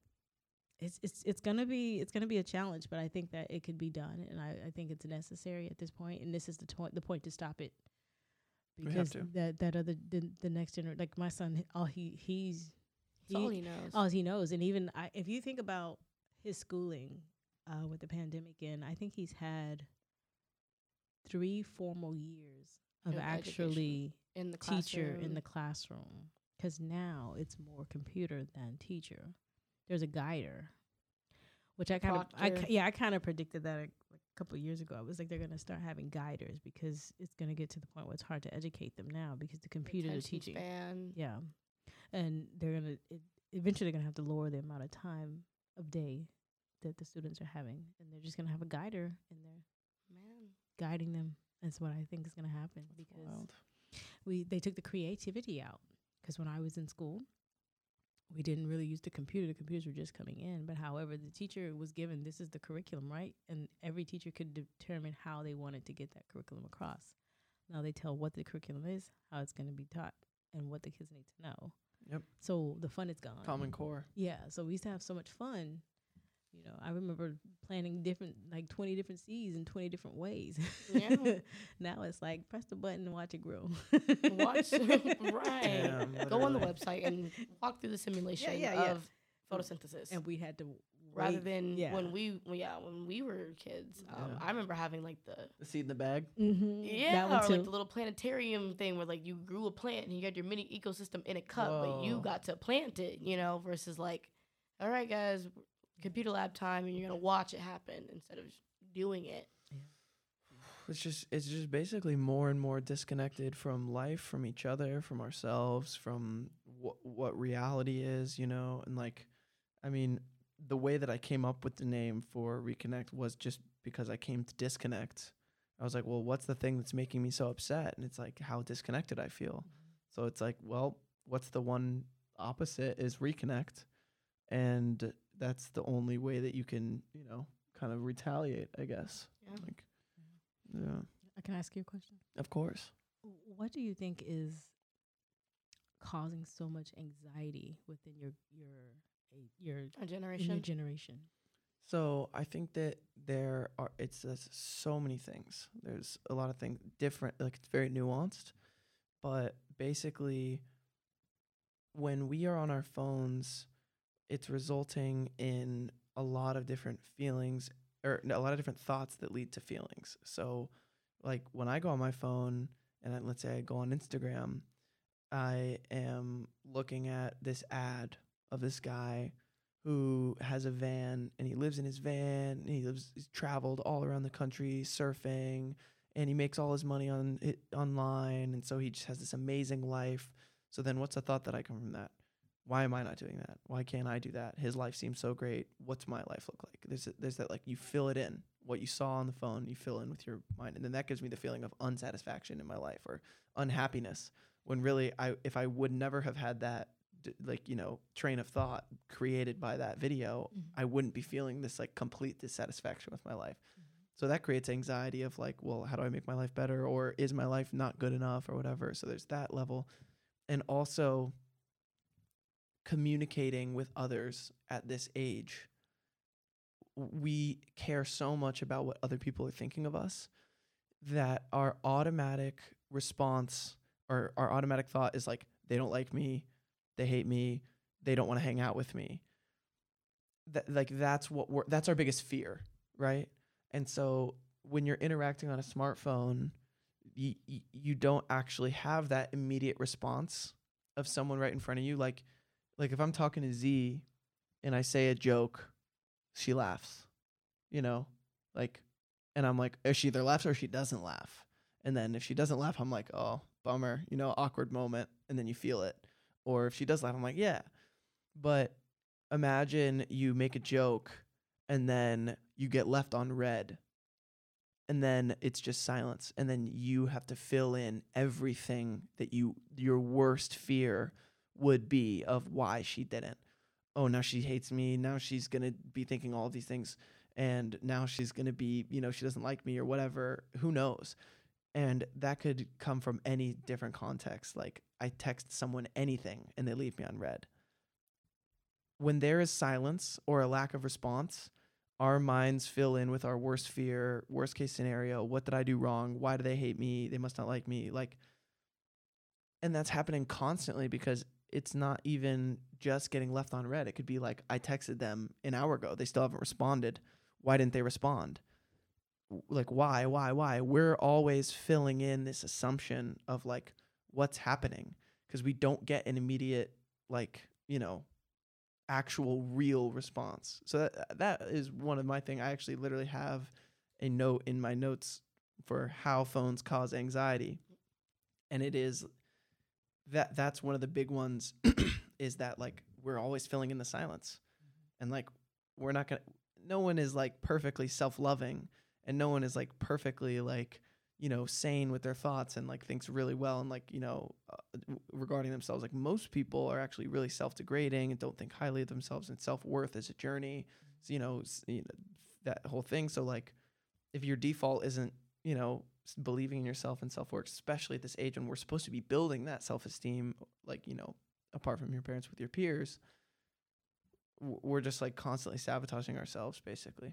it's it's it's gonna be it's gonna be a challenge, but I think that it could be done, and I, I think it's necessary at this point, and this is the to- the point to stop it. We have Because to. that that other the, the next generation, like my son, all he he's That's all he, he knows. all he knows, and even I, if you think about his schooling uh, with the pandemic, and I think he's had three formal years of education actually in the teacher in the classroom because now it's more computer than teacher. There's a guider, which I kind of, I yeah, I kind of predicted that a, couple of years ago. I was like, they're gonna start having guiders because it's gonna get to the point where it's hard to educate them now because the are Attention teaching. Span. Yeah, and they're gonna it, eventually they're gonna have to lower the amount of time of day that the students are having, and they're just gonna have a guider in there Man. guiding them. That's what I think is gonna happen because Wild. we they took the creativity out because when I was in school, we didn't really use the computer. The computers were just coming in. But however, the teacher was given this is the curriculum, right? And every teacher could determine how they wanted to get that curriculum across. Now they tell what the curriculum is, how it's going to be taught, and what the kids need to know. Yep. So the fun is gone. Common Core. Yeah. So we used to have so much fun. You know, I remember planning different, like 20 different seeds in 20 different ways. Yeah. now it's like press the button and watch it grow. Watch right. Damn, Go on the website and walk through the simulation yeah, yeah. of photosynthesis. and we had to rather wait. than yeah. when we well, yeah when we were kids um, Yeah. i remember having like the The seed in the bag. Mm-hmm. yeah that one or too. like the little planetarium thing where like you grew a plant and you had your mini ecosystem in a cup but you got to plant it you know versus like all right guys computer lab time and you're gonna watch it happen instead of doing it It's just it's just basically more and more disconnected from life, from each other, from ourselves, from what what reality is, you know, and like I mean, the way that I came up with the name for Reconnect was just because I came to disconnect. I was like, well, what's the thing that's making me so upset? And it's like how disconnected I feel. Mm-hmm. So it's like, well, what's the one opposite is reconnect. And that's the only way that you can, you know, kind of retaliate, I guess. Yeah. Like mm-hmm. yeah. Uh, I can ask you a question. Of course. What do you think is causing so much anxiety within your your your our in your generation generation? So I think that there are it's just so many things. There's a lot of things different like it's very nuanced. But basically when we are on our phones, it's resulting in a lot of different feelings or a lot of different thoughts that lead to feelings. So like when I go on my phone and I, let's say I go on Instagram, I am looking at this ad of this guy who has a van and he lives in his van and he lives he's traveled all around the country surfing and he makes all his money on it online and so he just has this amazing life so then what's the thought that i come from that why am i not doing that? Why can't i do that? His life seems so great. What's my life look like? There's a, there's that like you fill it in. What you saw on the phone you fill in with your mind. And then that gives me the feeling of unsatisfaction in my life or unhappiness when really i if i would never have had that like you know train of thought created by that video Mhm. i wouldn't be feeling this like complete dissatisfaction with my life. So that creates anxiety of like well how do i make my life better? Or is my life not good enough or whatever? So there's that level. And also communicating with others at this age. We care so much about what other people are thinking of us that our automatic response or our automatic thought is like they don't like me. They hate me. They don't want to hang out with me. That like that's what we're that's our biggest fear right? And so when you're interacting on a smartphone you, you don't actually have that immediate response of someone right in front of you like like if i'm talking to z and i say a joke she laughs you know? Like and i'm like she either laughs or she doesn't laugh. And then if she doesn't laugh i'm like oh bummer you know awkward moment and then you feel it. Or if she does laugh i'm like yeah. But imagine you make a joke and then you get left on read and then it's just silence and then you have to fill in everything that you your worst fear would be of why she didn't oh now she hates me now she's going to be thinking all these things and now she's going to be you know she doesn't like me or whatever who knows and that could come from any different context like i text someone anything and they leave me on read when there is silence or a lack of response our minds fill in with our worst fear, worst case scenario. What did I do wrong? Why do they hate me? They must not like me. Like, and that's happening constantly because it's not even just getting left on read. It could be like, I texted them an hour ago. They still haven't responded. Why didn't they respond? Like, why, why, why? We're always filling in this assumption of like what's happening because we don't get an immediate, like, you know, actual real response. So that that is one of my thing. I actually literally have a note in my notes for how phones cause anxiety. And it is that that's one of the big ones is that like we're always filling in the silence. And like we're not to no one is like perfectly self-loving and no one is like perfectly like you know, sane with their thoughts and like thinks really well and like, you know, uh, w- regarding themselves. Like most people are actually really self-degrading and don't think highly of themselves and self-worth is a journey. So, you know, s- you know, that whole thing. So like if your default isn't, you know, believing in yourself and self work, especially at this age when we're supposed to be building that self-esteem, like, you know, apart from your parents with your peers, we're just like constantly sabotaging ourselves basically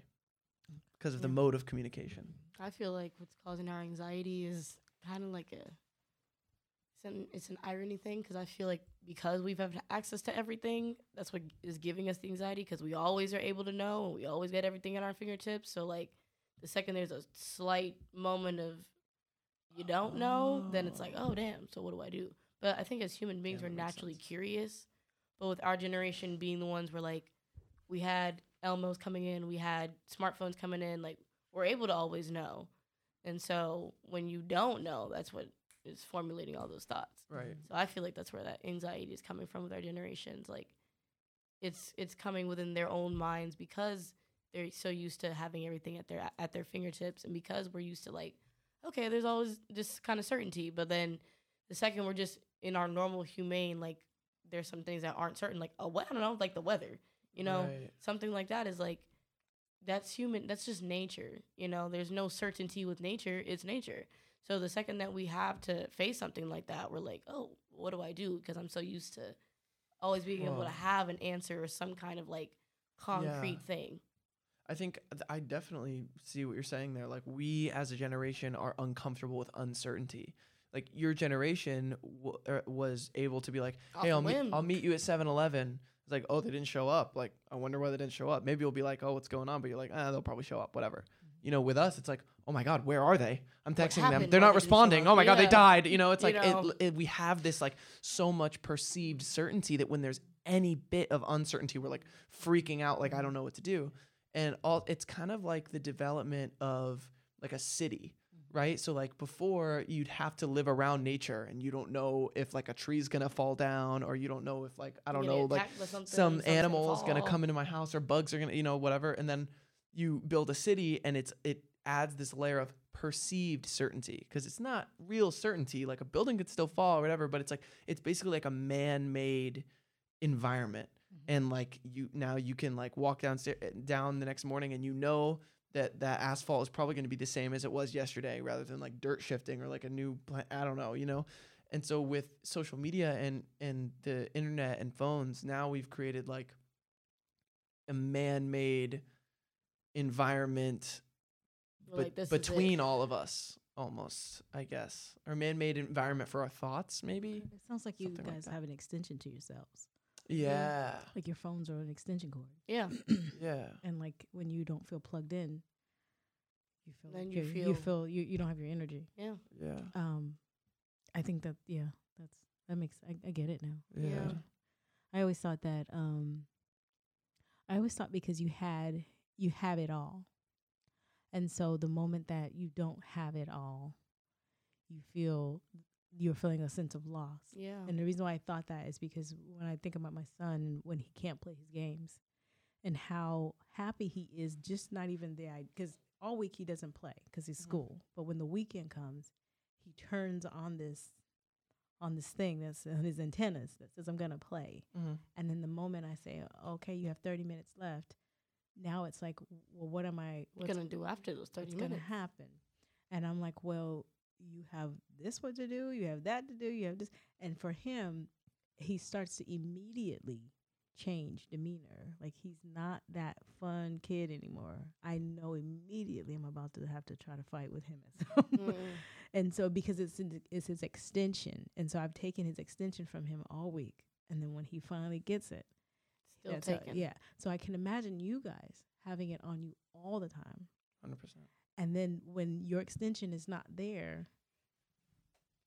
because of the mode of communication. I feel like what's causing our anxiety is kind of like a it's an it's an irony thing because I feel like because we've had access to everything, that's what is giving us the anxiety because we always are able to know and we always get everything at our fingertips. So like the second there's a slight moment of you don't know, then it's like oh damn, so what do I do? But I think as human beings, Yeah, we're naturally sense. curious. But with our generation being the ones where like we had Elmos coming in, we had smartphones coming in, like we're able to always know. And so when you don't know, that's what is formulating all those thoughts. Right. So I feel like that's where that anxiety is coming from with our generations. Like it's it's coming within their own minds because they're so used to having everything at their at their fingertips. And because we're used to like okay, there's always this kind of certainty, but then the second we're just in our normal humane like there's some things that aren't certain like oh what? I don't know like the weather, you know, Right. something like that is like that's human that's just nature you know? There's no certainty with nature it's nature. So the second that we have to face something like that we're like oh what do i do? Because i'm so used to always being able to have an answer or some kind of like concrete thing I think th- I definitely see what you're saying there. Like we as a generation are uncomfortable with uncertainty. Like your generation w- er, was able to be like, "Hey, I'll meet. I'll meet you at 7-Eleven." It's like, "Oh, they didn't show up." Like, I wonder why they didn't show up. Maybe you'll be like, "Oh, what's going on?" But you're like, "Ah, they'll probably show up. Whatever." You know, with us, it's like, "Oh my God, where are they?" I'm texting them. They're not they responding. Oh my God, they died. You know, it's You like know. It, it, we have this like so much perceived certainty that when there's any bit of uncertainty, we're like freaking out. Like I don't know what to do and all it's kind of like the development of like a city mm-hmm. right? So like before you'd have to live around nature and you don't know if like a tree's gonna fall down or you don't know if like i don't know like something, some animal is gonna come into my house or bugs are gonna you know whatever. And then you build a city and it's it adds this layer of perceived certainty because it's not real certainty. Like a building could still fall or whatever but it's like it's basically like a man-made environment and like you now you can like walk downstairs eh, down the next morning and you know that that asphalt is probably going to be the same as it was yesterday rather than like dirt shifting or like a new pla- i don't know you know and so with social media and and the internet and phones now we've created like a man-made environment like, between all of us almost i guess or man-made environment for our thoughts maybe It sounds like you Something like guys that. have an extension to yourselves. Yeah Like your phones are an extension cord. yeah yeah and like when you don't feel plugged in, you feel Then like you you're- feel- you feel you, you don't have your energy. yeah yeah Um, I think that yeah, that's that makes I, I get it now. yeah, Yeah. I always thought that um, I always thought because you had you have it all, and so the moment that you don't have it all, you feel you're feeling a sense of loss. yeah And the reason why I thought that is because when I think about my son and when he can't play his games and how happy he is, just not even the because all week he doesn't play because he's Mhm. school. But when the weekend comes, he turns on this on this thing that's on his antennas that says I'm gonna play. hmm And then the moment I say, okay, you have 30 minutes left, now it's like, well, what am I what what's gonna do after those 30 what's minutes gonna happen? And I'm like, well, you have this what to do, you have that to do, you have this, and for him, he starts to immediately change demeanor. Like he's not that fun kid anymore. I know immediately I'm about to have to try to fight with him at some Mm-mm. and so because it's in, it's his extension, and so I've taken his extension from him all week, and then when he finally gets it, still that's how- yeah. So I can imagine you guys having it on you all the time, 100% and then when your extension is not there,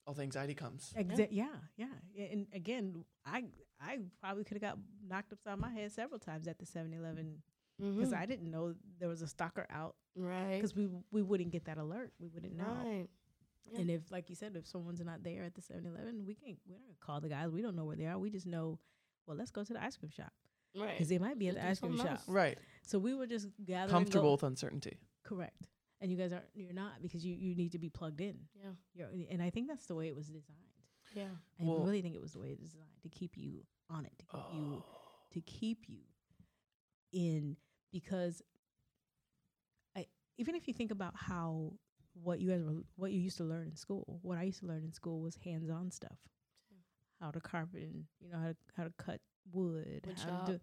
all the anxiety comes exa- yeah, yeah, yeah. And again, I I probably could have got knocked upside my head several times at the 7-Eleven because Mhm. I didn't know there was a stalker out right because we we wouldn't get that alert, we wouldn't know. right Yeah. And if, like you said, if someone's not there at the 7-Eleven, we can't. We're not gonna call the guys. We don't know where they are. We just know. Well, let's go to the ice cream shop right because they might be at the ice cream shop. else. right So we were just gathering. comfortable with uncertainty correct. And you guys aren't. You're not because you you need to be plugged in. Yeah. You're, and I think that's the way it was designed. Yeah. I Well- really think it was the way it was designed to keep you on it, to keep you Oh. to keep you in because I even if you think about how what you guys were what you used to learn in school, what I used to learn in school was hands on stuff. How to carpet and you know how to how to cut wood, Wood how to do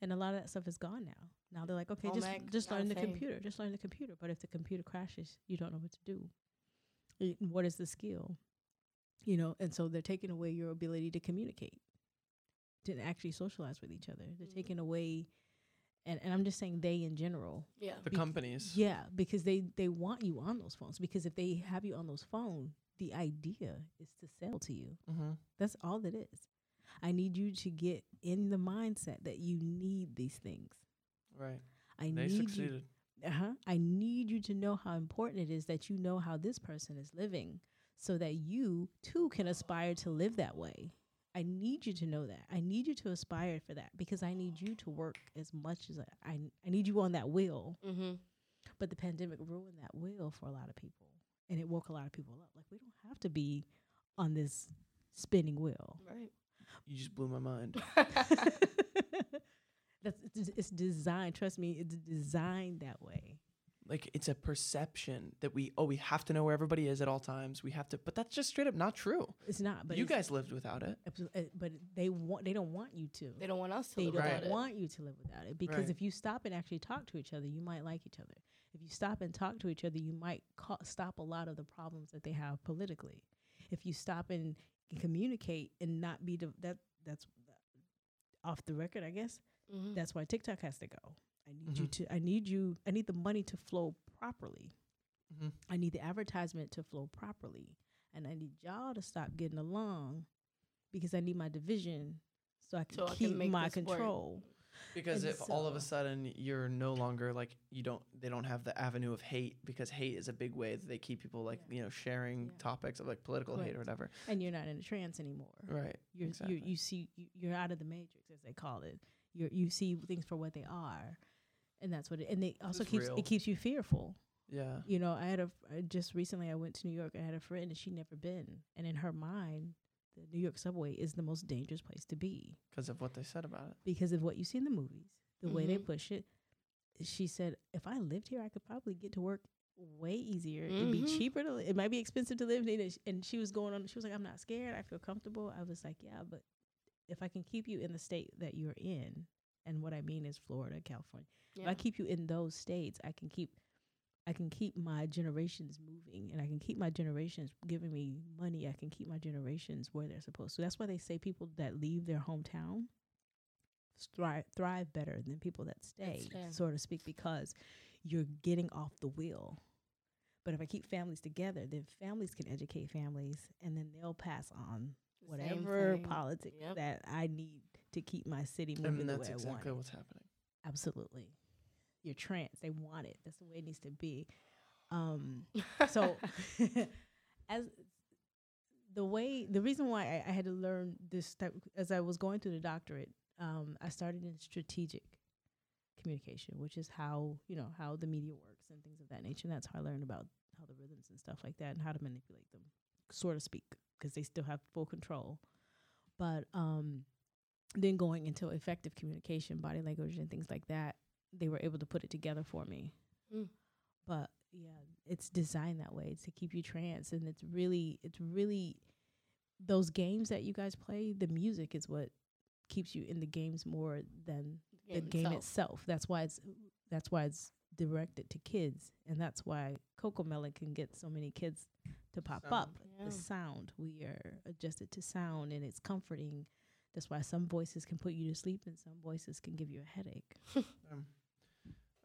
and a lot of that stuff is gone now. Now they're like, okay, just ec, just learn the thing. computer, just learn the computer. But if the computer crashes, you don't know what to do. Y- What is the skill? You know, and so they're taking away your ability to communicate, to actually socialize with each other. They're Mhm. taking away, and, and I'm just saying they in general. Yeah. The Bec- companies. Yeah, because they they want you on those phones. Because if they have you on those phones, the idea is to sell to you. Mm-hmm. That's all it is. I need you to get in the mindset that you need these things. Right. I They need you succeeded. uh-huh. I need you to know how important it is that you know how this person is living so that you too can aspire to live that way. I need you to know that. I need you to aspire for that because I need you to work as much as I I, I need you on that wheel. Mm-hmm. But the pandemic ruined that wheel for a lot of people and it woke a lot of people up. Like we don't have to be on this spinning wheel. Right. You just blew my mind. That's it's, it's designed. Trust me, it's designed that way. like it's a perception that we oh we have to know where everybody is at all times. We have to, but that's just straight up not true. It's not. But you guys lived without it. uh, but they want. They don't want you to. they don't want us to They live don't without it. want you to live without it because Right. if you stop and actually talk to each other, you might like each other. If you stop and talk to each other, you might ca- stop a lot of the problems that they have politically. If you stop and communicate and not be div- that that's off the record, I guess. Mhm. That's why TikTok has to go. I need you Mhm. to. I need you. I need the money to flow properly. Mm-hmm. I need the advertisement to flow properly. And I need y'all to stop getting along because I need my division so I can So I can keep my this work. control. Because And if all of a sudden you're no longer like you don't they don't have the avenue of hate because hate is a big way that they keep people like Yeah. you know sharing Yeah. topics of like political hate or whatever. And you're not in a trance anymore. Right. You're, exactly. you you see you- you're out of the matrix as they call it. You you see things for what they are. And that's what it and it also is keeps real. it keeps you fearful. Yeah. You know, I had a f- I just recently I went to New York. And I had a friend and she'd never been. And in her mind, the New York subway is the most dangerous place to be. Because of what they said about it. because of what you see in the movies, the way they Mhm. push it. She said, if I lived here, I could probably get to work way easier. It'd be Mhm. cheaper to. li- It might be expensive to live. in." sh- And she was going on. She was like, I'm not scared. I feel comfortable. I was like, yeah, but if I can keep you in the state that you're in, and what I mean is Florida, California. If I keep you in those states, I can keep. I can keep my generations moving, and I can keep my generations giving me money. I can keep my generations where they're supposed to. That's why they say people that leave their hometown thrive thrive better than people that stay, so to speak, because you're getting off the wheel. But if I keep families together, then families can educate families, and then they'll pass on whatever politics Yep. that I need to keep my city moving And the that's way I want. exactly it. what's happening. Absolutely, you're trans. They want it. That's the way it needs to be. Um, so as the way the reason why I, I had to learn this type as I was going through the doctorate, um, I started in strategic communication, which is how you know how the media works and things of that nature. And that's how I learned about how the rhythms and stuff like that and how to manipulate them, so of speak, because they still have full control. But um, then going into effective communication, body language, and things like that, they were able to put it together for me. Mm. But yeah, it's designed that way to keep you trance, and it's really, it's really those games that you guys play. The music is what keeps you in the games more than the game itself. itself. That's why it's that's why it's directed to kids, and that's why CoComelon can get so many kids to pop up. Yeah. The sound we are adjusted to sound, and it's comforting. That's why some voices can put you to sleep, and some voices can give you a headache. Um,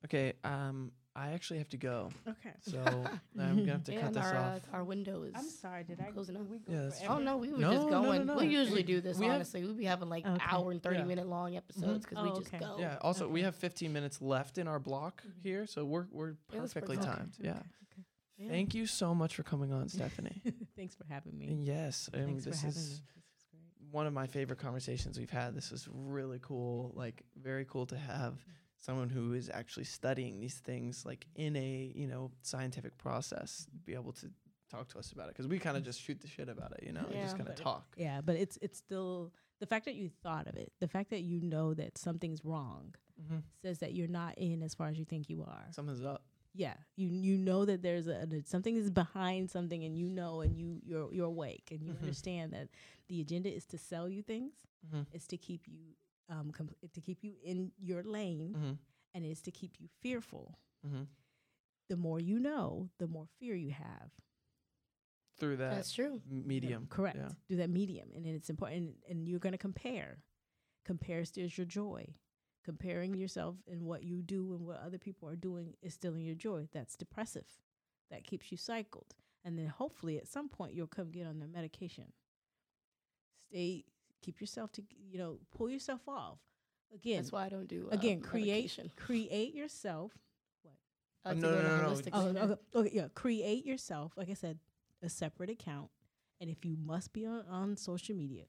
okay. Um, I actually have to go, Okay. so I'm gonna have to Yeah, cut and this our, off. uh, our window is. I'm sorry. Did I Closing up. We go Yeah, that's? Oh no, we were No, just no, no, going. no. We usually We- do this. we honestly, We'd be having like Okay. hour and thirty Yeah. minute long episodes because Oh, we just okay. go. Yeah. Also, we have 15 minutes left in our block Mhm. here, so we're we're perfectly timed. Okay, Yeah. okay, Yeah. Thank you so much for coming on, Stephanie. Thanks for having me. and yes, um, Thanks this for having is me. This was great. one of my favorite conversations we've had. This was really cool. Like very cool to have someone who is actually studying these things like in a you know scientific process be able to talk to us about it because we kind of just shoot the shit about it you know we just Yeah. kind of But it- talk Yeah, but it's it's still the fact that you thought of it, the fact that you know that something's wrong, mm-hmm. says that you're not in as far as you think you are. something's up yeah, you you know that there's a that something is behind something, and you know, and you you're you're awake, and you Mhm. understand that the agenda is to sell you things, mm-hmm. it's to keep you um com- to keep you in your lane, Mm-hmm. and it's to keep you fearful. Mm-hmm. The more you know, the more fear you have. through that That's true. m- medium Correct. yeah. Do that medium, and then it's important. And and you're going to compare. Compare steals your joy. Comparing yourself and what you do and what other people are doing is stealing your joy. That's depressive. That keeps you cycled. And then hopefully at some point you'll come get on the medication. Stay. Keep yourself to you know pull yourself off. Again, That's why I don't do uh, again create medication. create yourself. what like No, to no, no, no. holistic Oh, okay, okay, yeah. Create yourself, like I said, a separate account, and if you must be on, on social media,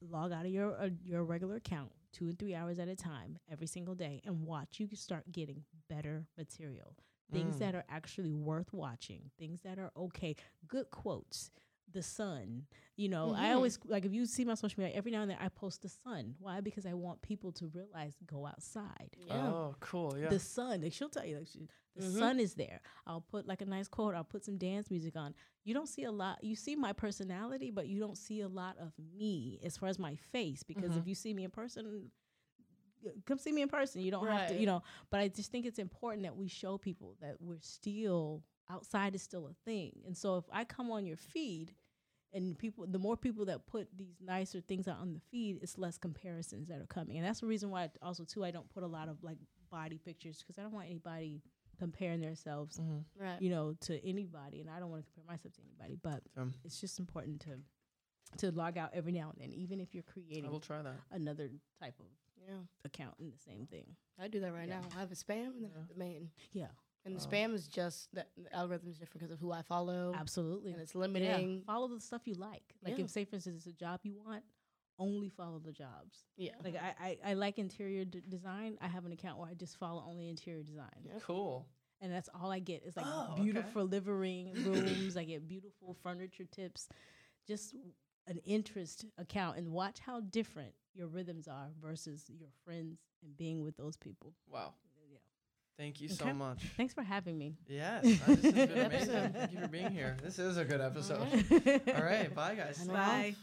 log out of your uh, your regular account two and three hours at a time every single day, and watch you start getting better material, things Mm. that are actually worth watching, things that are okay, good quotes. The sun, you know, I Mhm. always like if you see my social media every now and then I post the sun. Why? Because I want people to realize go outside Yeah. oh cool yeah the sun. Like she'll tell you, like she, the Mhm. sun is there. I'll put like a nice quote. I'll put some dance music on. You don't see a lot. You see my personality, but you don't see a lot of me as far as my face. Because Mhm. if you see me in person, come see me in person. You don't have to, you know. But I just think it's important that we show people that we're still outside is still a thing. And so if I come on your feed. And people, the more people that put these nicer things out on the feed, it's less comparisons that are coming, and that's the reason why also too I don't put a lot of like body pictures because I don't want anybody comparing themselves, mm-hmm. Right. you know, to anybody, and I don't want to compare myself to anybody. But um, it's just important to to log out every now and then, even if you're i creating will try that another type of Yeah. account in the same thing. I do that right Yeah. now. I have a spam and then Yeah. the main. Yeah, And the Wow. spam is just that the algorithm is different because of who I follow. absolutely. And it's Yeah. limiting. Follow the stuff you like. Like Yeah. if, say, for instance, it's a job you want, only follow the jobs. Yeah. Like I, I, I like interior d- design. I have an account where I just follow only interior design. Yep. cool and that's all I get is like Oh, okay. beautiful living rooms. I get beautiful furniture tips, just an interest account, and watch how different your rhythms are versus your friends and being with those people. wow Yeah. Thank you so Okay. much Thanks for having me. yes uh, this has been amazing thank you for being here this is a good episode Alright. all right bye guys I. Bye.